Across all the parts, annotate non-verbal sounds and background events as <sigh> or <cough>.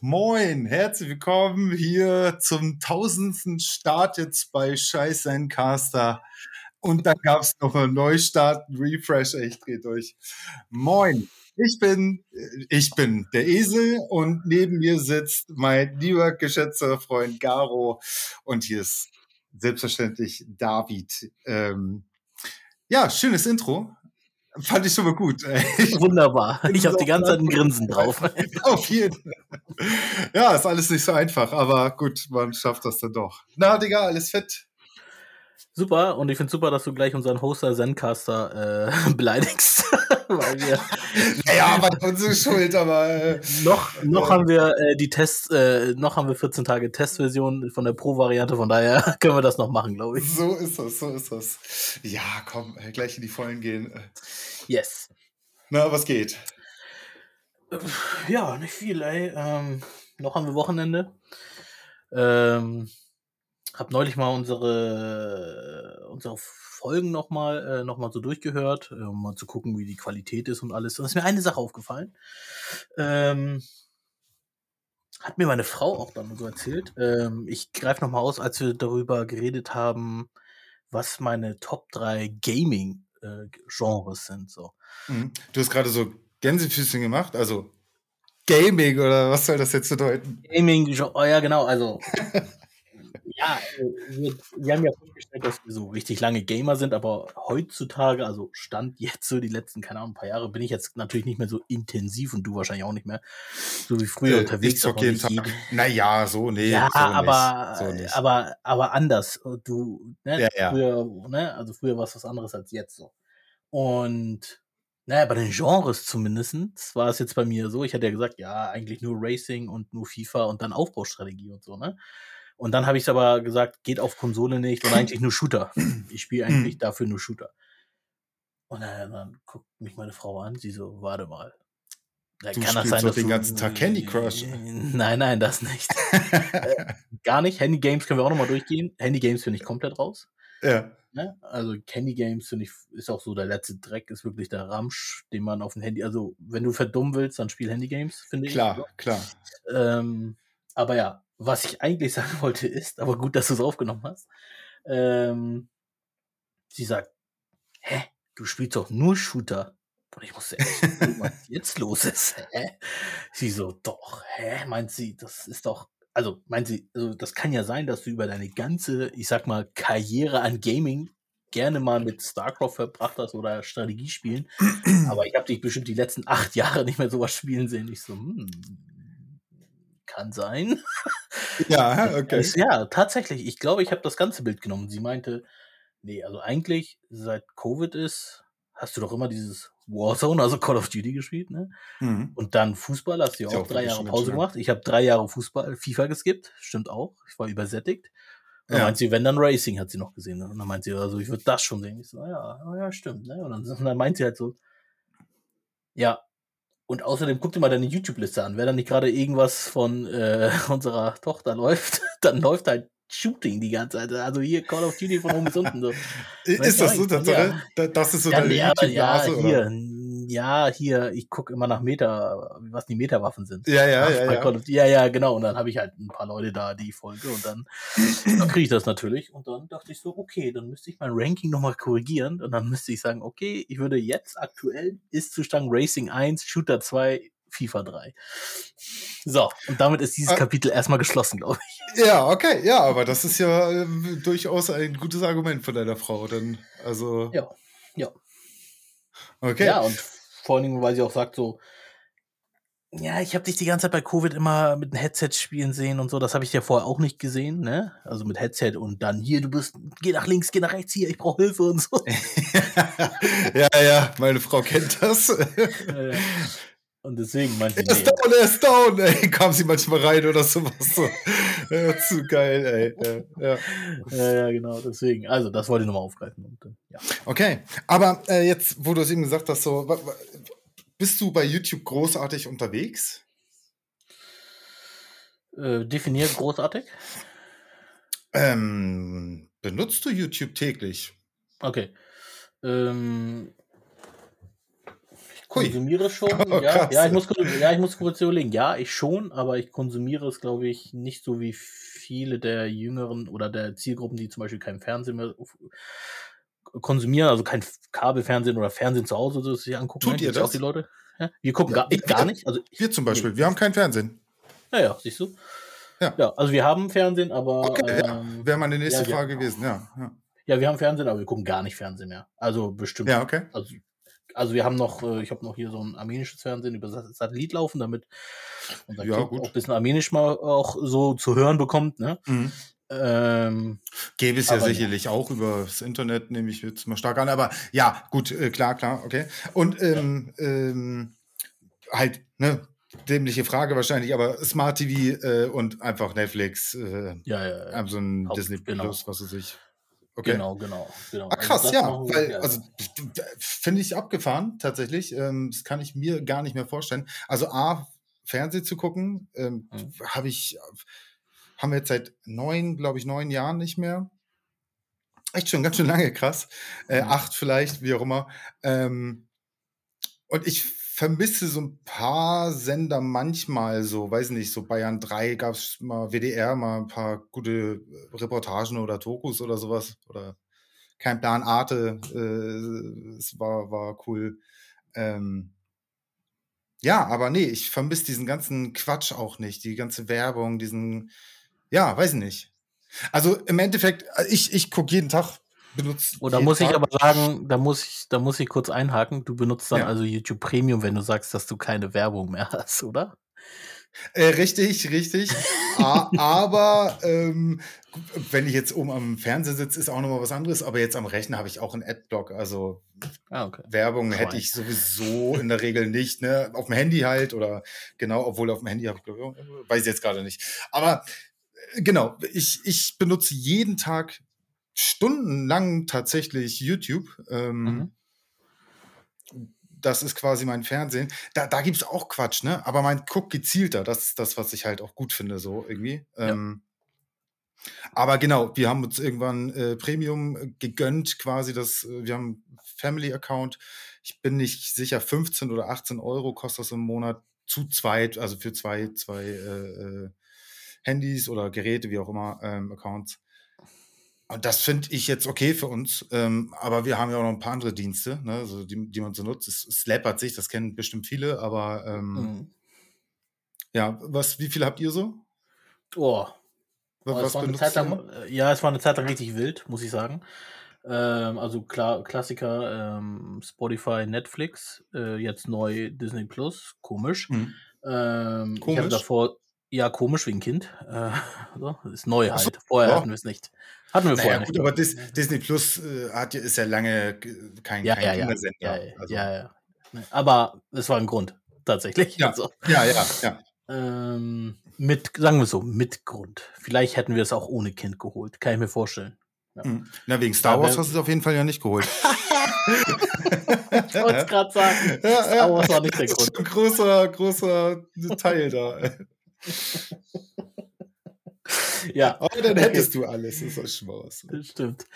Moin, herzlich willkommen hier zum tausendsten Start jetzt bei Scheiß Caster. Und dann gab es noch einen Neustart, einen Refresh, ich dreh durch. Moin, ich bin, ich bin der Esel und neben mir sitzt mein lieber geschätzter Freund Garo und hier ist selbstverständlich David. Ähm, ja, schönes Intro. Fand ich schon mal gut. <laughs> Wunderbar. Ich habe die ganze Zeit ein Grinsen drauf. <laughs> Auf jeden Fall. Ja, ist alles nicht so einfach, aber gut, man schafft das dann doch. Na, Digga, alles fit. Super, und ich finde super, dass du gleich unseren Hoster Zencaster äh, <laughs> beleidigst. Weil wir naja, war unsere Schuld, aber. Äh, noch noch äh, haben wir äh, die Test, äh, noch haben wir 14 Tage Testversion von der Pro-Variante, von daher <laughs> können wir das noch machen, glaube ich. So ist das, so ist das. Ja, komm, äh, gleich in die Vollen gehen. Yes. Na, was geht? Ja, nicht viel, ey. Ähm, noch haben wir Wochenende. Ähm, hab neulich mal unsere, unsere Folgen nochmal äh, noch mal so durchgehört, äh, um mal zu gucken, wie die Qualität ist und alles. Und es ist mir eine Sache aufgefallen. Ähm, hat mir meine Frau auch dann so erzählt. Ähm, ich greife nochmal aus, als wir darüber geredet haben, was meine Top 3 Gaming-Genres äh, sind. So. Mhm. Du hast gerade so Gänsefüßchen gemacht, also Gaming oder was soll das jetzt bedeuten? Gaming, oh ja, genau, also <laughs> Ja, wir, wir, haben ja festgestellt, dass wir so richtig lange Gamer sind, aber heutzutage, also Stand <laughs> jetzt so die letzten, keine Ahnung, ein paar Jahre, bin ich jetzt natürlich nicht mehr so intensiv und du wahrscheinlich auch nicht mehr, so wie früher äh, unterwegs. Ich zock jeden Tag. Naja, so, nee. Ja, so aber, nicht, so nicht. aber, aber anders. Du, ne, ja, ja. früher, ne, also früher war es was anderes als jetzt so. Und naja, bei den Genres zumindest war es jetzt bei mir so, ich hatte ja gesagt, ja, eigentlich nur Racing und nur FIFA und dann Aufbaustrategie und so, ne? Und dann habe ich aber gesagt, geht auf Konsole nicht und eigentlich nur Shooter. Ich spiele eigentlich dafür nur Shooter. Und dann, dann, guckt mich meine Frau an, sie so, warte mal. Da du kann das sein, dass den ganzen Tag Candy Crush. Nein, nein, das nicht. <laughs> äh, gar nicht. Handy Games können wir auch nochmal durchgehen. Handy Games finde ich komplett raus. Ja. Ne? Also Candy Games finde ich, ist auch so der letzte Dreck, ist wirklich der Ramsch, den man auf dem Handy, also wenn du verdummen willst, dann spiel Handy Games, finde ich. Klar, klar. Ähm, aber ja, was ich eigentlich <laughs> sagen wollte ist, aber gut, dass du es aufgenommen hast. Ähm, sie sagt, hä, du spielst doch nur Shooter. Und ich musste echt gucken, was jetzt los ist. <laughs> Hä? Sie so, doch, hä? Meint sie, das ist doch, also meint sie, also das kann ja sein, dass du über deine ganze, ich sag mal, Karriere an Gaming gerne mal mit StarCraft verbracht hast oder Strategiespielen. Aber ich habe dich bestimmt die letzten acht Jahre nicht mehr sowas spielen sehen. Ich so, hm, kann sein. Ja, <laughs> okay. Ja, tatsächlich. Ich glaube, ich habe das ganze Bild genommen. Sie meinte, nee, also eigentlich, seit Covid ist, hast du doch immer dieses Warzone, also Call of Duty gespielt, ne? Mhm. Und dann Fußball, hast du ja auch, drei Jahre Pause gemacht. Ich habe drei Jahre Fußball, FIFA geskippt, stimmt auch. Ich war übersättigt. Und dann ja. meint sie, wenn dann Racing hat sie noch gesehen. Ne? Und dann meint sie, also ich würde das schon sehen. Ich so, ja, ja, stimmt. Ne? Und, dann, <laughs> und dann meint sie halt so, ja, und außerdem guck dir mal deine YouTube-Liste an. Wenn da nicht gerade irgendwas von äh, <laughs> unserer Tochter läuft, <laughs> dann läuft halt Shooting die ganze Zeit. Also hier Call of Duty von oben bis unten. So. <laughs> Ist das so? Das, ja. das ist so ja, deine YouTube-Blase, ja, hier, ja, hier, ich gucke immer nach Meta, was die Meta-Waffen sind. Ja, ja, ja. Ja. Of, ja, ja, genau. Und dann habe ich halt ein paar Leute da, die folge und dann, dann kriege ich das natürlich. Und dann dachte ich so, okay, dann müsste ich mein Ranking nochmal korrigieren und dann müsste ich sagen, okay, ich würde jetzt aktuell Ist-Zustand Racing 1, Shooter 2, FIFA 3. So, und damit ist dieses ah. Kapitel erstmal geschlossen, glaube ich. Ja, okay, ja, aber das ist ja äh, durchaus ein gutes Argument von deiner Frau, dann, also. Ja, ja. Okay. Ja, und vor allen Dingen, weil sie auch sagt, so, ja, ich habe dich die ganze Zeit bei Covid immer mit einem Headset spielen sehen und so. Das habe ich ja vorher auch nicht gesehen, ne? Also mit Headset und dann hier, du bist, geh nach links, geh nach rechts, hier, ich brauche Hilfe und so. <laughs> ja, ja, meine Frau kennt das. <laughs> Und deswegen meinte ich. Er ist down, er ist down, ey. Kam sie manchmal rein oder sowas. So. Ja, zu geil, ey. Ja. ja, ja, genau, deswegen. Also, das wollte ich nochmal aufgreifen. Und, äh, ja. Okay, aber äh, jetzt, wo du es eben gesagt hast, so, bist du bei YouTube großartig unterwegs? Äh, definiert großartig? Ähm, benutzt du YouTube täglich? Okay. Ähm, konsumiere schon. <laughs> Oh, ja, ja, ich muss, kurz- ja, ich muss kurz überlegen. Ja, ich schon, aber ich konsumiere es, glaube ich, nicht so wie viele der Jüngeren oder der Zielgruppen, die zum Beispiel kein Fernsehen mehr konsumieren, also kein Kabelfernsehen oder Fernsehen zu Hause, das sich angucken. Tut ihr das? die Leute? Ja? Wir gucken Ja, gar, ich gar nicht. Also ich, Wir zum Beispiel, wir haben kein Fernsehen. ja, ja, siehst du. Ja. ja, also wir haben Fernsehen, aber Okay, ja. ähm, Wäre meine nächste ja, Frage gewesen, ja. Ja, ja, wir haben Fernsehen, aber wir gucken gar nicht Fernsehen mehr. Also bestimmt. ja okay. Also, also wir haben noch, äh, ich habe noch hier so ein armenisches Fernsehen über Sa- Satellit laufen, damit unser Ja, auch ein bisschen armenisch mal auch so zu hören bekommt. Ne? Mhm. Ähm, Gäbe es ja Aber ja. sicherlich auch über das Internet, nehme ich jetzt mal stark an. Aber ja, gut, äh, klar, klar, okay. Und ähm, ähm, halt, ne, dämliche Frage wahrscheinlich, aber Smart TV äh, und einfach Netflix, äh, ja, ja, ja. Amazon, Haupt- Disney genau. Plus, was weiß ich. Okay. Genau, genau, genau. Ah, krass, das ja, wir, weil, also finde ich abgefahren, tatsächlich. Ähm, das kann ich mir gar nicht mehr vorstellen. Also A, Fernsehen zu gucken, ähm, Mhm. habe ich, haben wir jetzt seit neun, glaube ich, neun Jahren nicht mehr. Echt schon ganz schön lange, krass. Äh, Mhm. Acht vielleicht, wie auch immer. Ähm, und ich vermisse so ein paar Sender manchmal so, weiß nicht, so Bayern 3 gab es mal, WDR mal ein paar gute äh, Reportagen oder Dokus oder sowas. Oder kein Plan, Arte, äh, es war, war cool. Ähm, ja, aber nee, ich vermisse diesen ganzen Quatsch auch nicht, die ganze Werbung, diesen, ja, weiß nicht. Also im Endeffekt, äh, ich, ich gucke jeden Tag, da jeden muss ich Tag- aber sagen, da muss ich, da muss ich kurz einhaken. Du benutzt dann Ja. also YouTube Premium, wenn du sagst, dass du keine Werbung mehr hast, oder? Äh, richtig, richtig. <laughs> Aber ähm, wenn ich jetzt oben am Fernseher sitze, ist auch nochmal was anderes. Aber jetzt am Rechner habe ich auch einen Adblock. Also Ah, okay. Werbung Schwein. hätte ich sowieso in der Regel nicht. Ne? Auf dem Handy halt oder genau, obwohl auf dem Handy habe ich, glaube ich, weiß ich jetzt gerade nicht. Aber äh, genau, ich, ich benutze jeden Tag stundenlang tatsächlich YouTube. Ähm, Mhm. Das ist quasi mein Fernsehen. Da, da gibt es auch Quatsch, ne? Aber man guckt gezielter. Das ist das, was ich halt auch gut finde, so irgendwie. Ja. Ähm, aber genau, wir haben uns irgendwann äh, Premium gegönnt, quasi das, äh, wir haben Family-Account. Ich bin nicht sicher, 15 oder 18 Euro kostet das im Monat zu zweit, also für zwei, zwei äh, äh, Handys oder Geräte, wie auch immer, ähm, Accounts. Und das finde ich jetzt okay für uns. Ähm, aber wir haben ja auch noch ein paar andere Dienste, ne, also die, die man so nutzt. Es, es läppert sich, das kennen bestimmt viele, aber ähm, Mhm. ja, was, wie viel habt ihr so? Oh, Was, was benutzt lang, äh, ja, es war eine Zeit lang richtig wild, muss ich sagen. Ähm, also klar, Klassiker, ähm, Spotify, Netflix, äh, jetzt neu Disney Plus, komisch. Hm. Ähm, Ich Komisch? hatte davor, ja, komisch wegen Kind. Äh, <laughs> so, ist neu Ach so, halt. Vorher ja. hatten wir es nicht. Hatten wir Naja, vorher gut, nicht. aber Dis, Disney Plus äh, hat ja, ist ja lange kein, ja, kein ja, ja, Kindersender. ja, ja, also, ja, ja. Ne, Aber es war ein Grund, tatsächlich. Ja. Also, ja, ja, ja. ähm, mit, sagen wir so, mit Grund. Vielleicht hätten wir es auch ohne Kind geholt. Kann ich mir vorstellen. Hm. Na, wegen Star Aber- Wars hast du es auf jeden Fall ja nicht geholt. <laughs> Ich wollte es gerade sagen. <laughs> Ja, ja. Star Wars war nicht der Das ist Grund. ein großer, großer Teil da. <laughs> <laughs> Ja, Aber dann hättest du <laughs> alles, ist das Schmaus. das stimmt.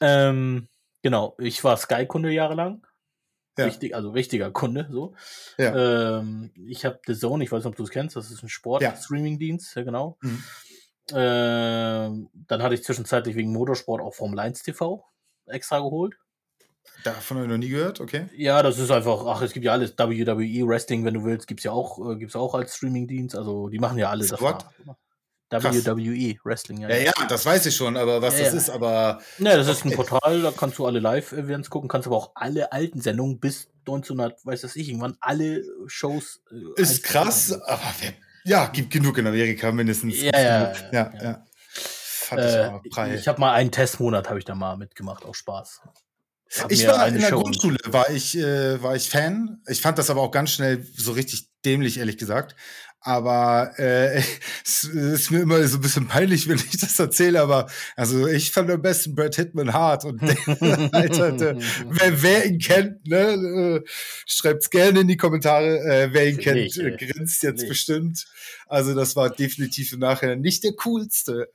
Ähm, genau, ich war Sky-Kunde jahrelang. Ja. Wichtig, also wichtiger Kunde, so. Ja. Ähm, ich habe The Zone, ich weiß nicht, ob du es kennst, das ist ein Ja. Sport-Streaming-Dienst, ja genau. Mhm. Ähm, dann hatte ich zwischenzeitlich wegen Motorsport auch Formel 1 TV extra geholt. Davon habe ich noch nie gehört, okay. Ja, das ist einfach, ach, es gibt ja alles, WWE, Wrestling, wenn du willst, gibt's ja auch, äh, gibt's auch als Streaming-Dienst, also die machen ja alle das. What? Nach. WWE, Wrestling, ja. Ja, ja, das weiß ich schon, aber was Ja, das ja. ist, aber Ja, das ist ein. Portal, da kannst du alle Live-Events gucken, kannst aber auch alle alten Sendungen bis 1900, weiß das ich, irgendwann alle Shows. äh, ist krass, gucken. aber ja, gibt genug in Amerika mindestens. Ja, ja, ja, ja. ja. Ich Äh, prall. ich habe mal einen Testmonat, habe ich da mal mitgemacht, auch Spaß. Hab Ich war in der Show- Grundschule, war ich, äh, war ich Fan. Ich fand das aber auch ganz schnell so richtig dämlich, ehrlich gesagt. Aber äh, <laughs> es ist mir immer so ein bisschen peinlich, wenn ich das erzähle, aber also ich fand am besten Brad Hitman hart und Alter, der, <laughs> wer, wer ihn kennt, ne, äh, schreibt's gerne in die Kommentare, äh, wer ihn kennt, Nicht, äh, ey. grinst jetzt Nicht. bestimmt. Also das war definitiv im Nachhinein nicht der coolste.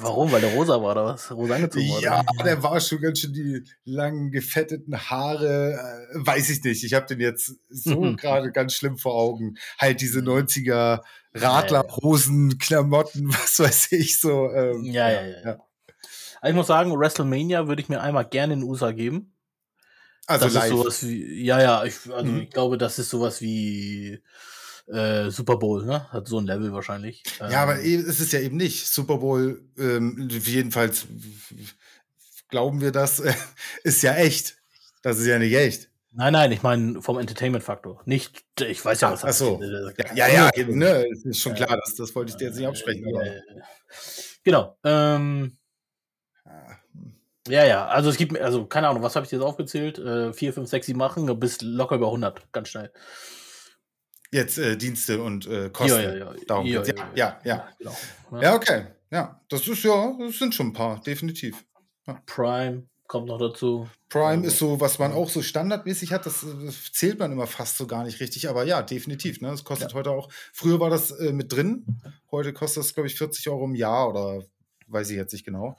Warum? Weil der rosa war oder was? Rosa angezogen wurde. Ja, der war schon ganz schön die langen, gefetteten Haare. Äh, weiß ich nicht. Ich habe den jetzt so Mhm. <laughs> gerade ganz schlimm vor Augen. Halt diese 90er Radlerhosen, Klamotten, was weiß ich so. Ähm, Ja, ja, ja, ja. Also ich muss sagen, WrestleMania würde ich mir einmal gerne in USA geben. Also das live. ist sowas wie, ja, ja, ich, also Mhm. ich glaube, das ist sowas wie äh, Super Bowl, ne? Hat so ein Level wahrscheinlich. ja, aber Ähm, eh- es ist ja eben nicht. Super Bowl, ähm, jedenfalls glauben wir das, äh, ist ja echt. Das ist ja nicht echt. Nein, nein, ich meine vom Entertainment-Faktor. Nicht, ich weiß ja, was Ach so. Ja, ja, ja ne? Es ist schon klar, das, das wollte ich dir jetzt nicht absprechen. Äh, Aber, äh, Genau. Ähm, ja, ja, also es gibt, mir- also keine Ahnung, was habe ich jetzt aufgezählt? Äh, 4, 5, 6, 7 machen, du bist locker über 100, ganz schnell. Jetzt äh, Dienste und äh, Kosten. Ja, ja, ja. Darum Ja, ja, ja, ja, ja. genau. Ja, okay. Ja, das ist ja, das sind schon ein paar, definitiv. Prime kommt noch dazu. Prime Also, ist so, was man auch so standardmäßig hat, das, das zählt man immer fast so gar nicht richtig, aber ja, definitiv. Ne? Das kostet heute auch. Früher war das äh, mit drin, heute kostet das, glaube ich, 40 Euro im Jahr oder weiß ich jetzt nicht genau.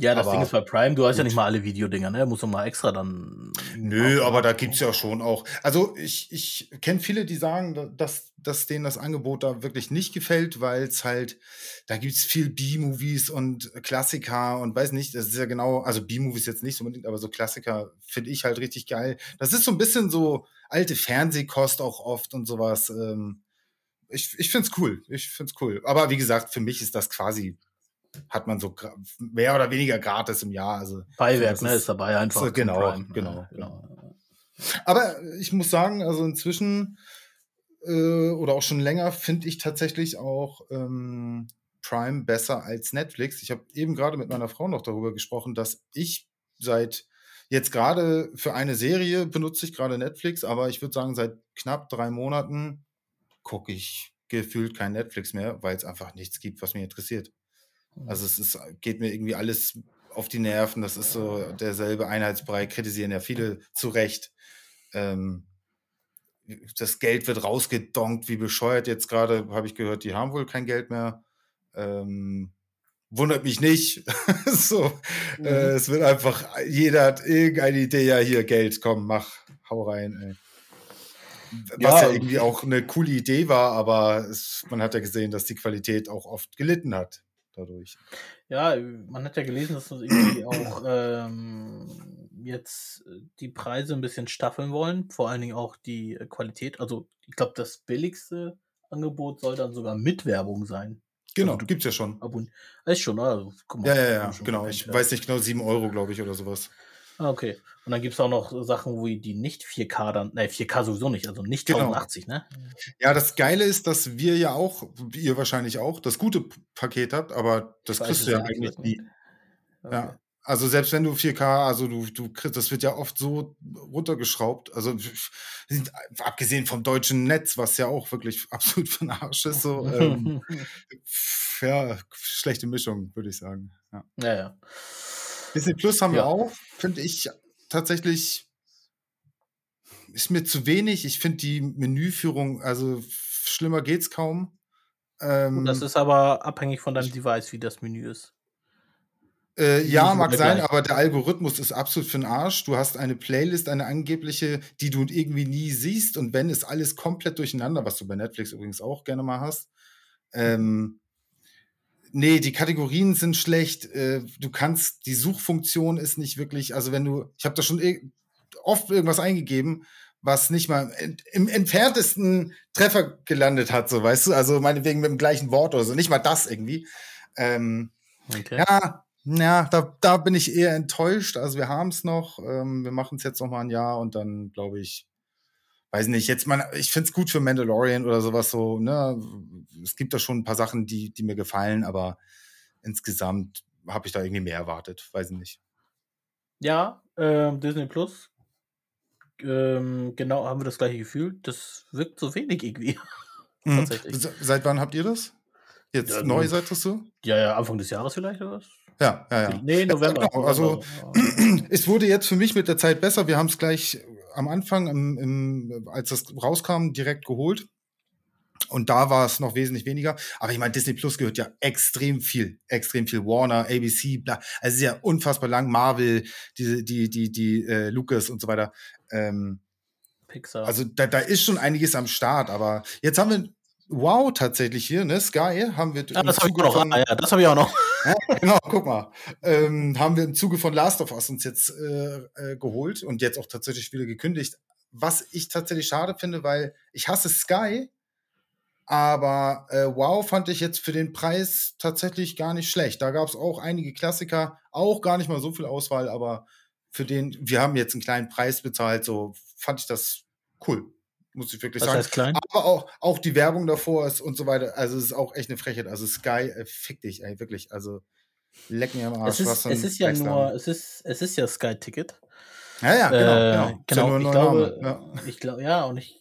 Ja, das aber Ding ist bei Prime, du hast ja gut. nicht mal alle Videodinger, ne? Muss man mal extra dann. Nö, aber da gibt es ja schon auch. Also ich, ich kenne viele, die sagen, da- dass, dass denen das Angebot da wirklich nicht gefällt, weil es halt, da gibt es viel B-Movies und Klassiker und weiß nicht, das ist ja genau, also B-Movies jetzt nicht so unbedingt, aber so Klassiker finde ich halt richtig geil. Das ist so ein bisschen so alte Fernsehkost auch oft und sowas. Ähm, ich ich finde es cool. Ich finde es cool. Aber wie gesagt, für mich ist das quasi, hat man so mehr oder weniger gratis im Jahr. Also Beiwerk, das ne? ist- Ist dabei einfach. so, genau, Prime. genau, Ja, genau. Aber ich muss sagen, also inzwischen äh, oder auch schon länger finde ich tatsächlich auch ähm, Prime besser als Netflix. Ich habe eben gerade mit meiner Frau noch darüber gesprochen, dass ich seit jetzt gerade für eine Serie benutze ich gerade Netflix, aber ich würde sagen, seit knapp drei Monaten gucke ich gefühlt kein Netflix mehr, weil es einfach nichts gibt, was mich interessiert. Also es ist, geht mir irgendwie alles auf die Nerven. Das ist so derselbe Einheitsbrei, kritisieren ja viele zu Recht. Ähm, das Geld wird rausgedonkt, wie bescheuert. Jetzt gerade habe ich gehört, die haben wohl kein Geld mehr. Ähm, wundert mich nicht. <laughs> so, Mhm. äh, es wird einfach, jeder hat irgendeine Idee, ja, hier Geld, komm, mach, hau rein. Ey. Was ja, Ja, irgendwie auch eine coole Idee war, aber es, man hat ja gesehen, dass die Qualität auch oft gelitten hat dadurch. Ja, man hat ja gelesen, dass sie irgendwie <clears throat> auch ähm, jetzt äh, die Preise ein bisschen staffeln wollen, vor allen Dingen auch die äh, Qualität. Also ich glaube, das billigste Angebot soll dann sogar mit Werbung sein. Genau, Also gibt's ja schon. Abon ist schon? Also, guck mal, Ja, ja, ja, genau. Ich weiß nicht genau, 7 Euro, glaube ich, oder sowas. Ah, okay. Und dann gibt es auch noch Sachen, wo die nicht 4K dann, ne, 4K sowieso nicht, also nicht Genau. 1080, ne? Ja, das Geile ist, dass wir ja auch, wie ihr wahrscheinlich auch, das gute Paket habt, aber das weiß kriegst du ja eigentlich gesagt nie. Okay. Ja. Also selbst wenn du 4K, also du, du kriegst, das wird ja oft so runtergeschraubt. Also abgesehen vom deutschen Netz, was ja auch wirklich <laughs> absolut für den Arsch ist, so, ähm, <laughs> ja, schlechte Mischung, würde ich sagen. Ja. ja, ja. Disney Plus haben Ja. wir auch, finde ich tatsächlich, ist mir zu wenig. Ich finde die Menüführung, also schlimmer geht's kaum. Ähm, das ist aber abhängig von deinem Device, wie das Menü ist. Äh, ja, mag sein, gleich. aber der Algorithmus ist absolut für den Arsch. Du hast eine Playlist, eine angebliche, die du irgendwie nie siehst. Und wenn, ist alles komplett durcheinander, was du bei Netflix übrigens auch gerne mal hast. Ähm, nee, die Kategorien sind schlecht. Äh, du kannst, die Suchfunktion ist nicht wirklich, also wenn du, ich habe da schon eh- oft irgendwas eingegeben, was nicht mal im, im entferntesten Treffer gelandet hat, so weißt du, also meinetwegen mit dem gleichen Wort oder so, nicht mal das irgendwie. Ähm, Okay. ja, ja, da, da bin ich eher enttäuscht. Also wir haben es noch. Ähm, wir machen es jetzt noch mal ein Jahr und dann glaube ich, weiß nicht, jetzt mal, ich finde es gut für Mandalorian oder sowas so, ne? Es gibt da schon ein paar Sachen, die, die mir gefallen, aber insgesamt habe ich da irgendwie mehr erwartet. Weiß ich nicht. Ja, ähm, Disney Plus. Ähm, genau, haben wir das gleiche Gefühl. Das wirkt so wenig irgendwie. <laughs> Mhm. Seit wann habt ihr das? Jetzt Ja, neu nun- seid du? Ja, ja, Anfang des Jahres vielleicht oder was? Ja, ja, ja. Nee, November. genau, also- November. <clears throat> Es wurde jetzt für mich mit der Zeit besser. Wir haben es gleich am Anfang, im, im, als das rauskam, direkt geholt. Und da war es noch wesentlich weniger. Aber ich meine, Disney Plus gehört ja extrem viel, extrem viel. Warner, ABC, bla. Also es ist ja unfassbar lang. Marvel, diese, die, die, die äh, Lucas und so weiter. Ähm, Pixar. also da, da ist schon einiges am Start. Aber jetzt haben wir Wow tatsächlich hier, ne? Sky haben wir. im das habe ich auch noch. Ah, ja, das habe ich auch noch. Ja, genau, guck mal. Ähm, haben wir im Zuge von Last of Us uns jetzt äh, äh, geholt und jetzt auch tatsächlich wieder gekündigt. Was ich tatsächlich schade finde, weil ich hasse Sky, aber äh, Wow fand ich jetzt für den Preis tatsächlich gar nicht schlecht. Da gab es auch einige Klassiker, auch gar nicht mal so viel Auswahl, aber für den, wir haben jetzt einen kleinen Preis bezahlt, so fand ich das cool. Muss ich wirklich Was sagen. heißt klein? Aber auch, auch die Werbung davor ist und so weiter. Also es ist auch echt eine Frechheit. Also Sky, äh, fick dich, ey, wirklich. Also leck mir am Arsch. Es ist, es ist ja nur, es ist, es ist ja Sky Ticket. Ja, ja, genau. Äh, genau. Genau. ich glaube. Ja. ich glaube, ja, und ich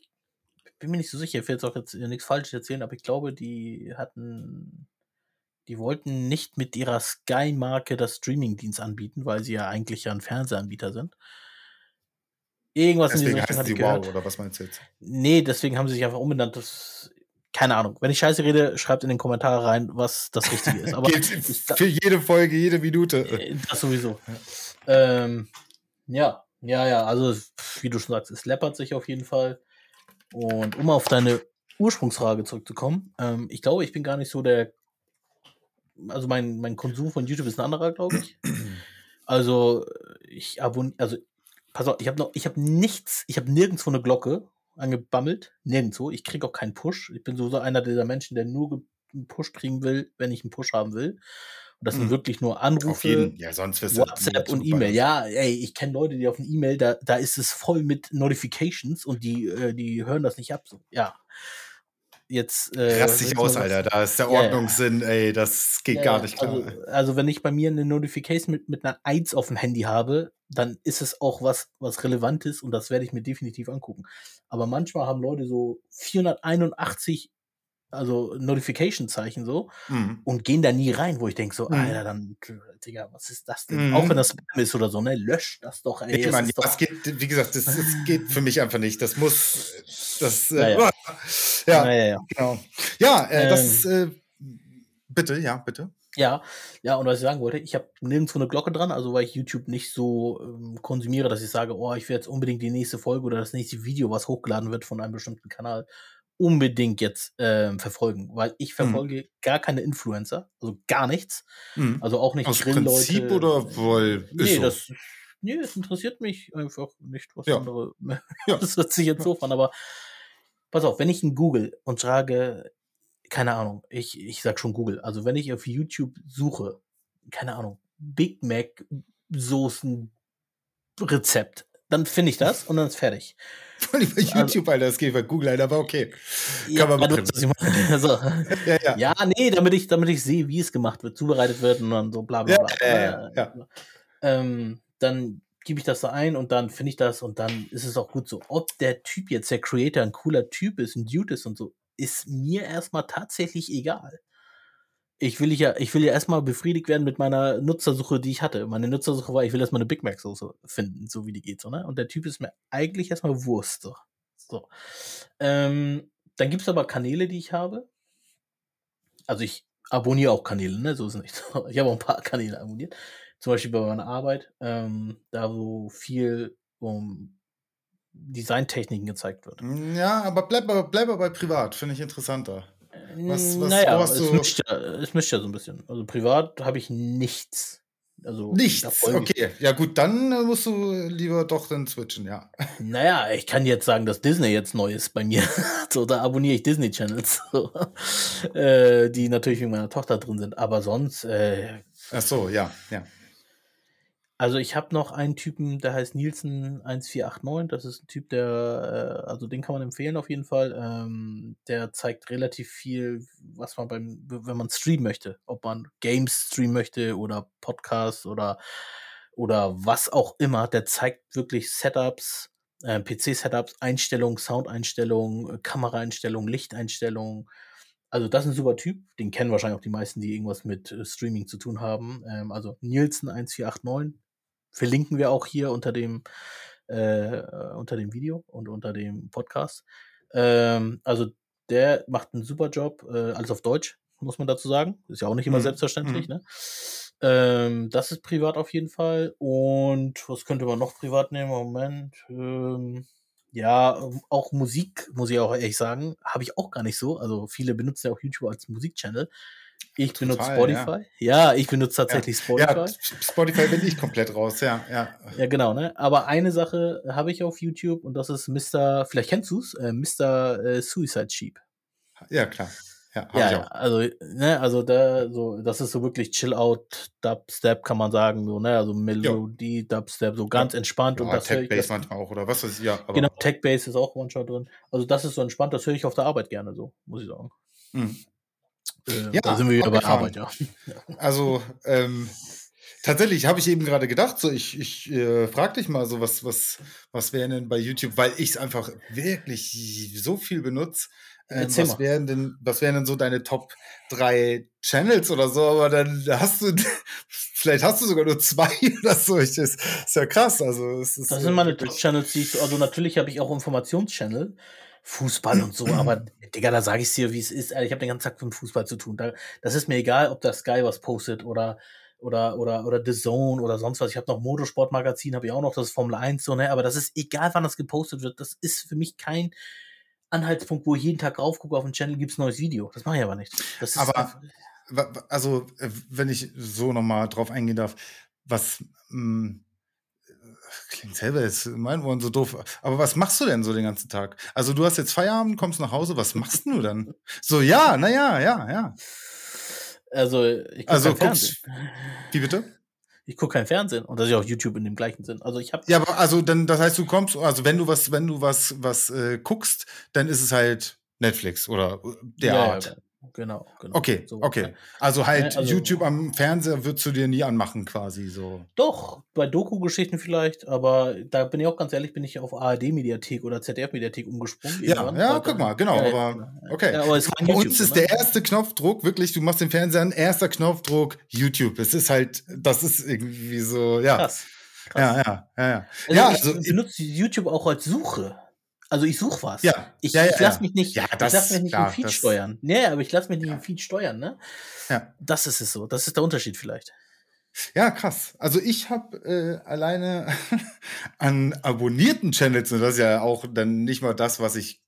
bin mir nicht so sicher, ich will jetzt auch jetzt nichts Falsches erzählen, aber ich glaube, die hatten, die wollten nicht mit ihrer Sky-Marke das Streaming-Dienst anbieten, weil sie ja eigentlich ja ein Fernsehanbieter sind. Irgendwas in Deswegen dieser Richtung heißt gehört. Wow, oder was meinst du jetzt? Nee, deswegen haben sie sich einfach umbenannt. Das, keine Ahnung. Wenn ich scheiße rede, schreibt in den Kommentare rein, was das Richtige ist. <laughs> Aber für jede Folge, jede Minute. äh, Das sowieso. Ähm, ja, ja, ja, also wie du schon sagst, es läppert sich auf jeden Fall. Und um auf deine Ursprungsfrage zurückzukommen, ähm, ich glaube, ich bin gar nicht so der, also mein, mein Konsum von YouTube ist ein anderer, glaube ich. <clears throat> Also ich abonniere, also pass auf, ich habe noch, ich habe nichts, ich habe nirgendwo eine Glocke angebammelt, nirgendwo. Ich kriege auch keinen Push. Ich bin sowieso einer dieser Menschen, der nur einen Push kriegen will, wenn ich einen Push haben will. Und das sind Mhm. wirklich nur Anrufe, ja, WhatsApp und. E-Mail. Ja, ey, ich kenne Leute, die auf ein E-Mail, da, da ist es voll mit Notifications und die, äh, die hören das nicht ab. So. Ja. Jetzt. Äh, Rass dich aus, Alter. Da ist der Ja, ja. Ordnungssinn, ey, das geht Ja, gar ja, nicht klar. Also, also, wenn ich bei mir eine Notification mit, mit einer 1 auf dem Handy habe, dann ist es auch was, was relevant ist und das werde ich mir definitiv angucken. Aber manchmal haben Leute so 481 also Notification-Zeichen so Mhm. und gehen da nie rein, wo ich denke so, Mhm. Alter, dann, Digga, was ist das denn? Mhm. Auch wenn das Spam ist oder so, ne? Lösch das doch, ey. Ich meine, das geht, wie gesagt, das, das geht für mich einfach nicht. Das muss, das, <laughs> Ja, äh, <laughs> ja. ja, ja, ja, genau. Ja, äh, das Ähm. äh, bitte, ja, bitte. Ja, ja, und was ich sagen wollte, ich habe nirgendwo eine Glocke dran, also weil ich YouTube nicht so ähm, konsumiere, dass ich sage, oh, ich will jetzt unbedingt die nächste Folge oder das nächste Video, was hochgeladen wird von einem bestimmten Kanal, unbedingt jetzt ähm, verfolgen, weil ich verfolge gar keine Influencer, also gar nichts, Mhm. also auch nicht Aus. Prinzip oder weil Nee, so. das, nee, es interessiert mich einfach nicht, was Ja. andere. <laughs> Ja. Das hört sich jetzt so an, aber pass auf, wenn ich in Google und frage, keine Ahnung, ich, ich sag schon Google, also wenn ich auf YouTube suche, keine Ahnung, Big Mac Soßen Rezept, dann finde ich das und dann ist fertig. <laughs> Voll über Also- YouTube, Alter, das geht bei Google, Alter, aber okay. Ja, man machen. weißt, was ich meine. <laughs> so. Ja, ja. Ja, nee, damit ich, damit ich sehe, wie es gemacht wird, zubereitet wird und dann so bla bla bla. ja, ja. Ähm, dann gebe ich das da ein und dann finde ich das und dann ist es auch gut so. Ob der Typ jetzt, der Creator, ein cooler Typ ist, ein Dude ist und so, ist mir erstmal tatsächlich egal. Ich will ja, ich will ja erstmal befriedigt werden mit meiner Nutzersuche, die ich hatte. Meine Nutzersuche war, ich will erstmal eine Big Mac Soße finden, so wie die geht, so, ne? Und der Typ ist mir eigentlich erstmal Wurst, so. so. Ähm, dann gibt es aber Kanäle, die ich habe. Also ich abonniere auch Kanäle, ne? So ist es nicht. Ich habe auch ein paar Kanäle abonniert. Zum Beispiel bei meiner Arbeit, ähm, da wo viel um Designtechniken gezeigt wird. Ja, aber bleib, aber bleib aber bei privat, finde ich interessanter. Was- was- naja, es, du- mischt ja, es mischt ja so ein bisschen. Also privat habe ich nichts. Also Nichts, okay. Ja gut, dann äh, musst du lieber doch dann switchen, ja. <laughs> Naja, ich kann jetzt sagen, dass Disney jetzt neu ist bei mir. <laughs> so, da abonniere ich Disney Channels, <laughs> so, äh, die natürlich wegen meiner Tochter drin sind. Aber sonst, äh, Ach so, ja, ja. Also ich habe noch einen Typen, der heißt Nielsen 1489. Das ist ein Typ, der, äh, also den kann man empfehlen auf jeden Fall. Ähm, der zeigt relativ viel, was man beim, wenn man streamen möchte, ob man Games streamen möchte oder Podcasts oder oder was auch immer. Der zeigt wirklich Setups äh, PC-Setups, Einstellungen, Soundeinstellungen, Kameraeinstellungen, Lichteinstellungen. Also das ist ein super Typ. Den kennen wahrscheinlich auch die meisten, die irgendwas mit äh, Streaming zu tun haben. Ähm, also Nielsen1489 verlinken wir auch hier unter dem äh, unter dem Video und unter dem Podcast. Ähm, also der macht einen super Job, äh, alles auf Deutsch, muss man dazu sagen. Ist ja auch nicht immer Mhm. selbstverständlich, Mhm. ne? Ähm, das ist privat auf jeden Fall. Und was könnte man noch privat nehmen? Moment. Ähm, ja, auch Musik, muss ich auch ehrlich sagen, habe ich auch gar nicht so. Also viele benutzen ja auch YouTube als Musikchannel. Ich benutze Total, Spotify. Ja. ich benutze tatsächlich Spotify. Ja, Spotify bin ich komplett raus, ja, ja. Ja, genau, ne? Aber eine Sache habe ich auf YouTube und das ist Mr. Vielleicht kennst du es, äh, Mr. Äh, Suicide Sheep. Ja, klar. Ja, Ja, ich ja, auch. also, ne, also da, so, das ist so wirklich Chill-Out, Dubstep, kann man sagen, so, ne? Also Melodie, Dubstep, so ganz entspannt und Ja, das. Tech-Base Das, manchmal auch, oder was ich, ja. Aber, genau, Tech-Bass ist auch manchmal drin. Also das ist so entspannt, das höre ich auf der Arbeit gerne so, muss ich sagen. Mhm. Äh, Ja, da sind wir wieder bei. Arbeit, ja. Also, ähm, tatsächlich habe ich eben gerade gedacht, so ich, ich äh, frag dich mal so, was, was, was wären denn bei YouTube, weil ich es einfach wirklich so viel benutze. Ähm, was wären denn, was wären denn so deine Top drei Channels oder so, aber dann hast du, vielleicht hast du sogar nur zwei <laughs> oder so. Ich, ist, ist ja krass. Also, es ist Das äh, sind meine wirklich- Top-Channels, die ich, also natürlich habe ich auch Informationschannel, Fußball und so, aber <clears throat> Digga, da sage ich dir, wie es ist. Ich habe den ganzen Tag mit Fußball zu tun. Da, das ist mir egal, ob da Sky was postet oder oder oder oder The Zone oder sonst was. Ich habe noch Motorsportmagazin, habe ich auch noch, das ist Formel 1 so, ne, aber das ist egal, wann das gepostet wird. Das ist für mich kein Anhaltspunkt, wo ich jeden Tag raufgucke auf den Channel, gibt's ein neues Video. Das mache ich aber nicht. Aber- Also, äh, wenn ich so nochmal drauf eingehen darf, was mh, klingt selber jetzt in meinen Worten so doof, aber was machst du denn so den ganzen Tag? Also, du hast jetzt Feierabend, kommst nach Hause, was machst du dann? So, ja, naja, ja, ja. also ich gucke Also, kein Fernsehen. wie bitte? Ich gucke kein Fernsehen und das ist ja auch YouTube in dem gleichen Sinn. Also ich habe Ja, aber also, dann, das heißt, du kommst, also, wenn du was, wenn du was, was äh, guckst, dann ist es halt Netflix oder äh, der Ja, ja, Art. Genau, genau. Okay, So, okay. ne? Also halt Ne, also- YouTube am Fernseher würdest du dir nie anmachen, quasi so. Doch, bei Doku-Geschichten vielleicht, aber da bin ich auch ganz ehrlich, bin ich auf ARD-Mediathek oder ZDF-Mediathek umgesprungen. Ja, irgendwann, ja, guck mal, genau, Ja, aber genau. okay. Ja, aber Bei YouTube, uns ist so, der ne? erste Knopfdruck wirklich, du machst den Fernseher an, erster Knopfdruck YouTube. Es ist halt, das ist irgendwie so, ja. Krass. krass. Ja, ja, ja, ja. Also ja, ich also, benutze YouTube auch als Suche. Also ich suche was. Ja, Ich, ja, ja, ich lasse mich nicht, Ja, ich das- lass mich nicht klar, im Feed das- steuern. Nee, aber ich lasse mich nicht im Feed steuern, ne? Ja. Das ist es so. Das ist der Unterschied vielleicht. ja, krass. Also ich habe äh, alleine <laughs> an abonnierten Channels, und das ist ja auch dann nicht mal das, was ich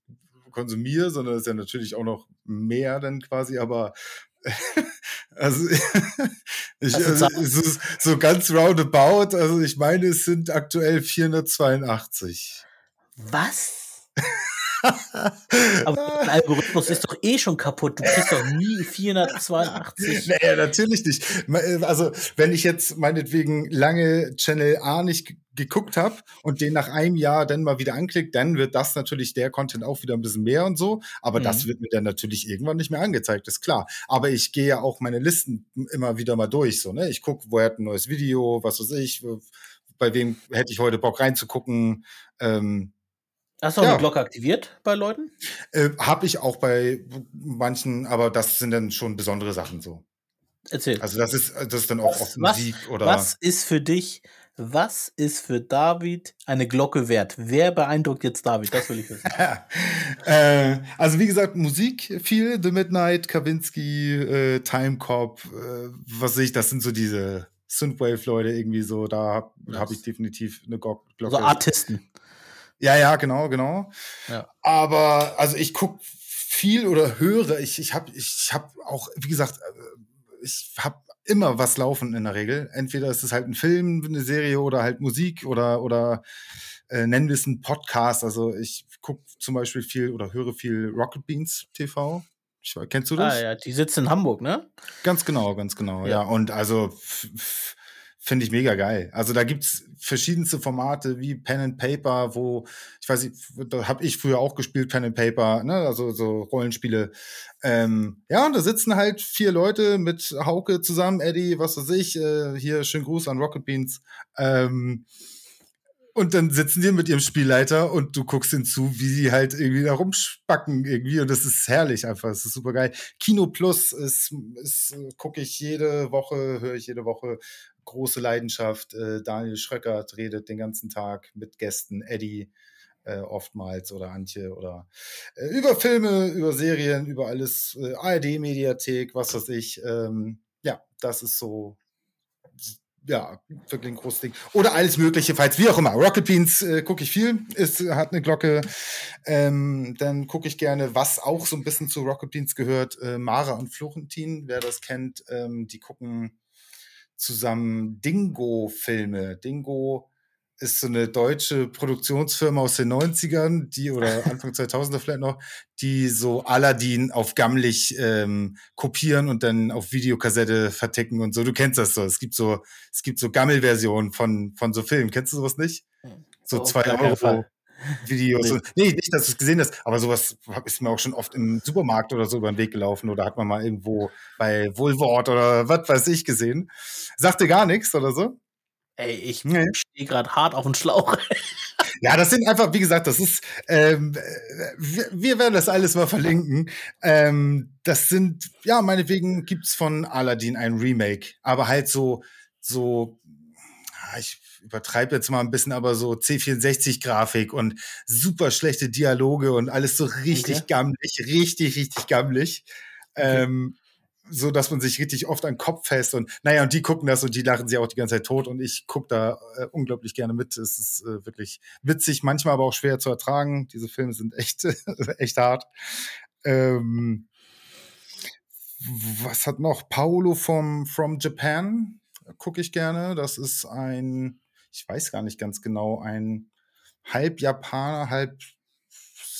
konsumiere, sondern das ist ja natürlich auch noch mehr dann quasi, aber <laughs> also <laughs> ich, also, Zahlen? es ist so ganz roundabout, also ich meine, es sind aktuell 482. Was? <laughs> Aber <laughs> der Algorithmus ist doch eh schon kaputt. Du kriegst doch nie 482. Naja, <laughs> natürlich nicht. Also, wenn ich jetzt meinetwegen lange Channel A nicht ge- geguckt habe und den nach einem Jahr dann mal wieder anklickt, dann wird das natürlich der Content auch wieder ein bisschen mehr und so. Aber das Mhm. wird mir dann natürlich irgendwann nicht mehr angezeigt, ist klar. Aber ich gehe ja auch meine Listen immer wieder mal durch. So, ne? Ich gucke, woher hat ein neues Video, was weiß ich, bei wem hätte ich heute Bock reinzugucken. Ähm, Hast du auch Ja. eine Glocke aktiviert bei Leuten? äh, habe ich auch bei manchen, aber das sind dann schon besondere Sachen so. Erzähl. Also das ist, das ist dann auch Was- oft Musik oder. Was ist für dich, was ist für David eine Glocke wert? Wer beeindruckt jetzt David? Das will ich wissen. <laughs> äh, also wie gesagt, Musik viel, The Midnight, Kawinski, äh, Time Cop, äh, was sehe ich, das sind so diese Synthwave-Leute irgendwie so, da habe hab ich definitiv eine Glocke. Also Artisten. Ja, ja, genau, genau. Ja. Aber also ich gucke viel oder höre, ich, ich habe ich hab auch, wie gesagt, äh, ich habe immer was laufen in der Regel. Entweder ist es halt ein Film, eine Serie oder halt Musik oder, oder äh, nennen wir es einen Podcast. Also ich gucke zum Beispiel viel oder höre viel Rocket Beans TV. Ich, kennst du das? Ah ja, die sitzt in Hamburg, ne? Ganz genau, ganz genau, Ja. ja. Und also finde ich mega geil. Also da gibt's verschiedenste Formate wie Pen and Paper, wo, ich weiß nicht, da habe ich früher auch gespielt, Pen and Paper, ne, also so Rollenspiele. Ähm, ja, und da sitzen halt vier Leute mit Hauke zusammen, Eddie, was weiß ich, äh, hier schönen Gruß an Rocket Beans. Ähm, Und dann sitzen die mit ihrem Spielleiter und du guckst hinzu, wie sie halt irgendwie da rumspacken irgendwie. Und das ist herrlich einfach. Das ist super geil. Kino Plus ist, ist gucke ich jede Woche, höre ich jede Woche. Große Leidenschaft. Äh, Daniel Schröckert redet den ganzen Tag mit Gästen. Eddie äh, oftmals oder Antje oder äh, über Filme, über Serien, über alles. Äh, ARD-Mediathek, was weiß ich. Ähm, ja, das ist so ja, wirklich ein großes Ding. Oder alles Mögliche, falls wie auch immer. Rocket Beans äh, gucke ich viel, ist, hat eine Glocke. Ähm, dann gucke ich gerne, was auch so ein bisschen zu Rocket Beans gehört. Äh, Mara und Florentin, wer das kennt, ähm, die gucken zusammen Dingo-Filme. Dingo ist so eine deutsche Produktionsfirma aus den 90ern, die oder <laughs> Anfang 2000er vielleicht noch, die so Aladdin auf gammelig ähm, kopieren und dann auf Videokassette verticken und so. Du kennst das so. Es gibt so, es gibt so Gammelversionen von, von so Filmen. Kennst du sowas nicht? So oh, zwei Euro. Videos. Nee. nee, nicht, dass du es gesehen hast, aber sowas ist mir auch schon oft im Supermarkt oder so über den Weg gelaufen oder hat man mal irgendwo bei Woolworth oder was weiß ich gesehen. Sagte gar nichts oder so? Ey, ich nee. stehe gerade hart auf den Schlauch. <laughs> ja, das sind einfach, wie gesagt, das ist, ähm, wir, wir, werden das alles mal verlinken. Ähm, das sind, ja, meinetwegen gibt's von Aladdin ein Remake, aber halt so, so, ich übertreibe jetzt mal ein bisschen, aber so C64-Grafik und super schlechte Dialoge und alles so richtig okay. gammelig, richtig, richtig gammelig. Okay. Ähm, so dass man sich richtig oft an den Kopf fest und naja, und die gucken das und die lachen sie auch die ganze Zeit tot und ich gucke da äh, unglaublich gerne mit. Es ist äh, wirklich witzig, manchmal aber auch schwer zu ertragen. Diese Filme sind echt, <laughs> echt hart. Ähm, was hat noch? Paolo vom From Japan gucke ich gerne. Das ist ein, ich weiß gar nicht ganz genau, ein halb Japaner, halb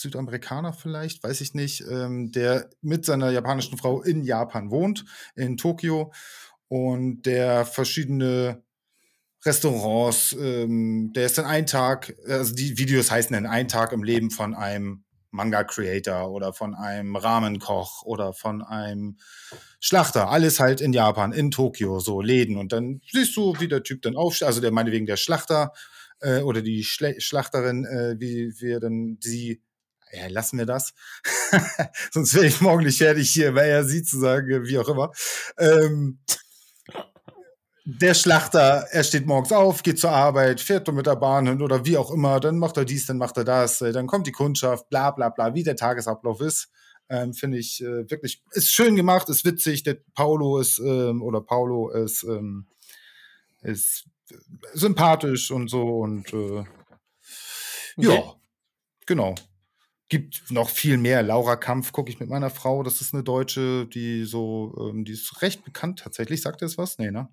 Südamerikaner vielleicht, weiß ich nicht, ähm, der mit seiner japanischen Frau in Japan wohnt, in Tokio und der verschiedene Restaurants, ähm, der ist dann ein Tag, also die Videos heißen dann ein Tag im Leben von einem Manga-Creator oder von einem Rahmenkoch oder von einem Schlachter. Alles halt in Japan, in Tokio, so Läden. Und dann siehst du, wie der Typ dann aufsteht, also der meinetwegen der Schlachter äh, oder die Schle Schlachterin, äh, wie wir dann sie ja, lassen wir das. <laughs> Sonst wäre ich morgen nicht fertig hier, weil er sie zu sagen, wie auch immer. Ähm, der Schlachter, er steht morgens auf, geht zur Arbeit, fährt mit der Bahn hin oder wie auch immer, dann macht er dies, dann macht er das, äh, dann kommt die Kundschaft, bla bla bla, wie der Tagesablauf ist. Ähm, Finde ich äh, wirklich, ist schön gemacht, ist witzig. Der Paulo ist, ähm, oder Paulo ist, ähm, ist sympathisch und so und äh, ja, okay. genau gibt noch viel mehr. Laura Kampf gucke ich mit meiner Frau. Das ist eine Deutsche, die so, ähm, die ist recht bekannt tatsächlich. Sagt ihr das was? Nee, ne?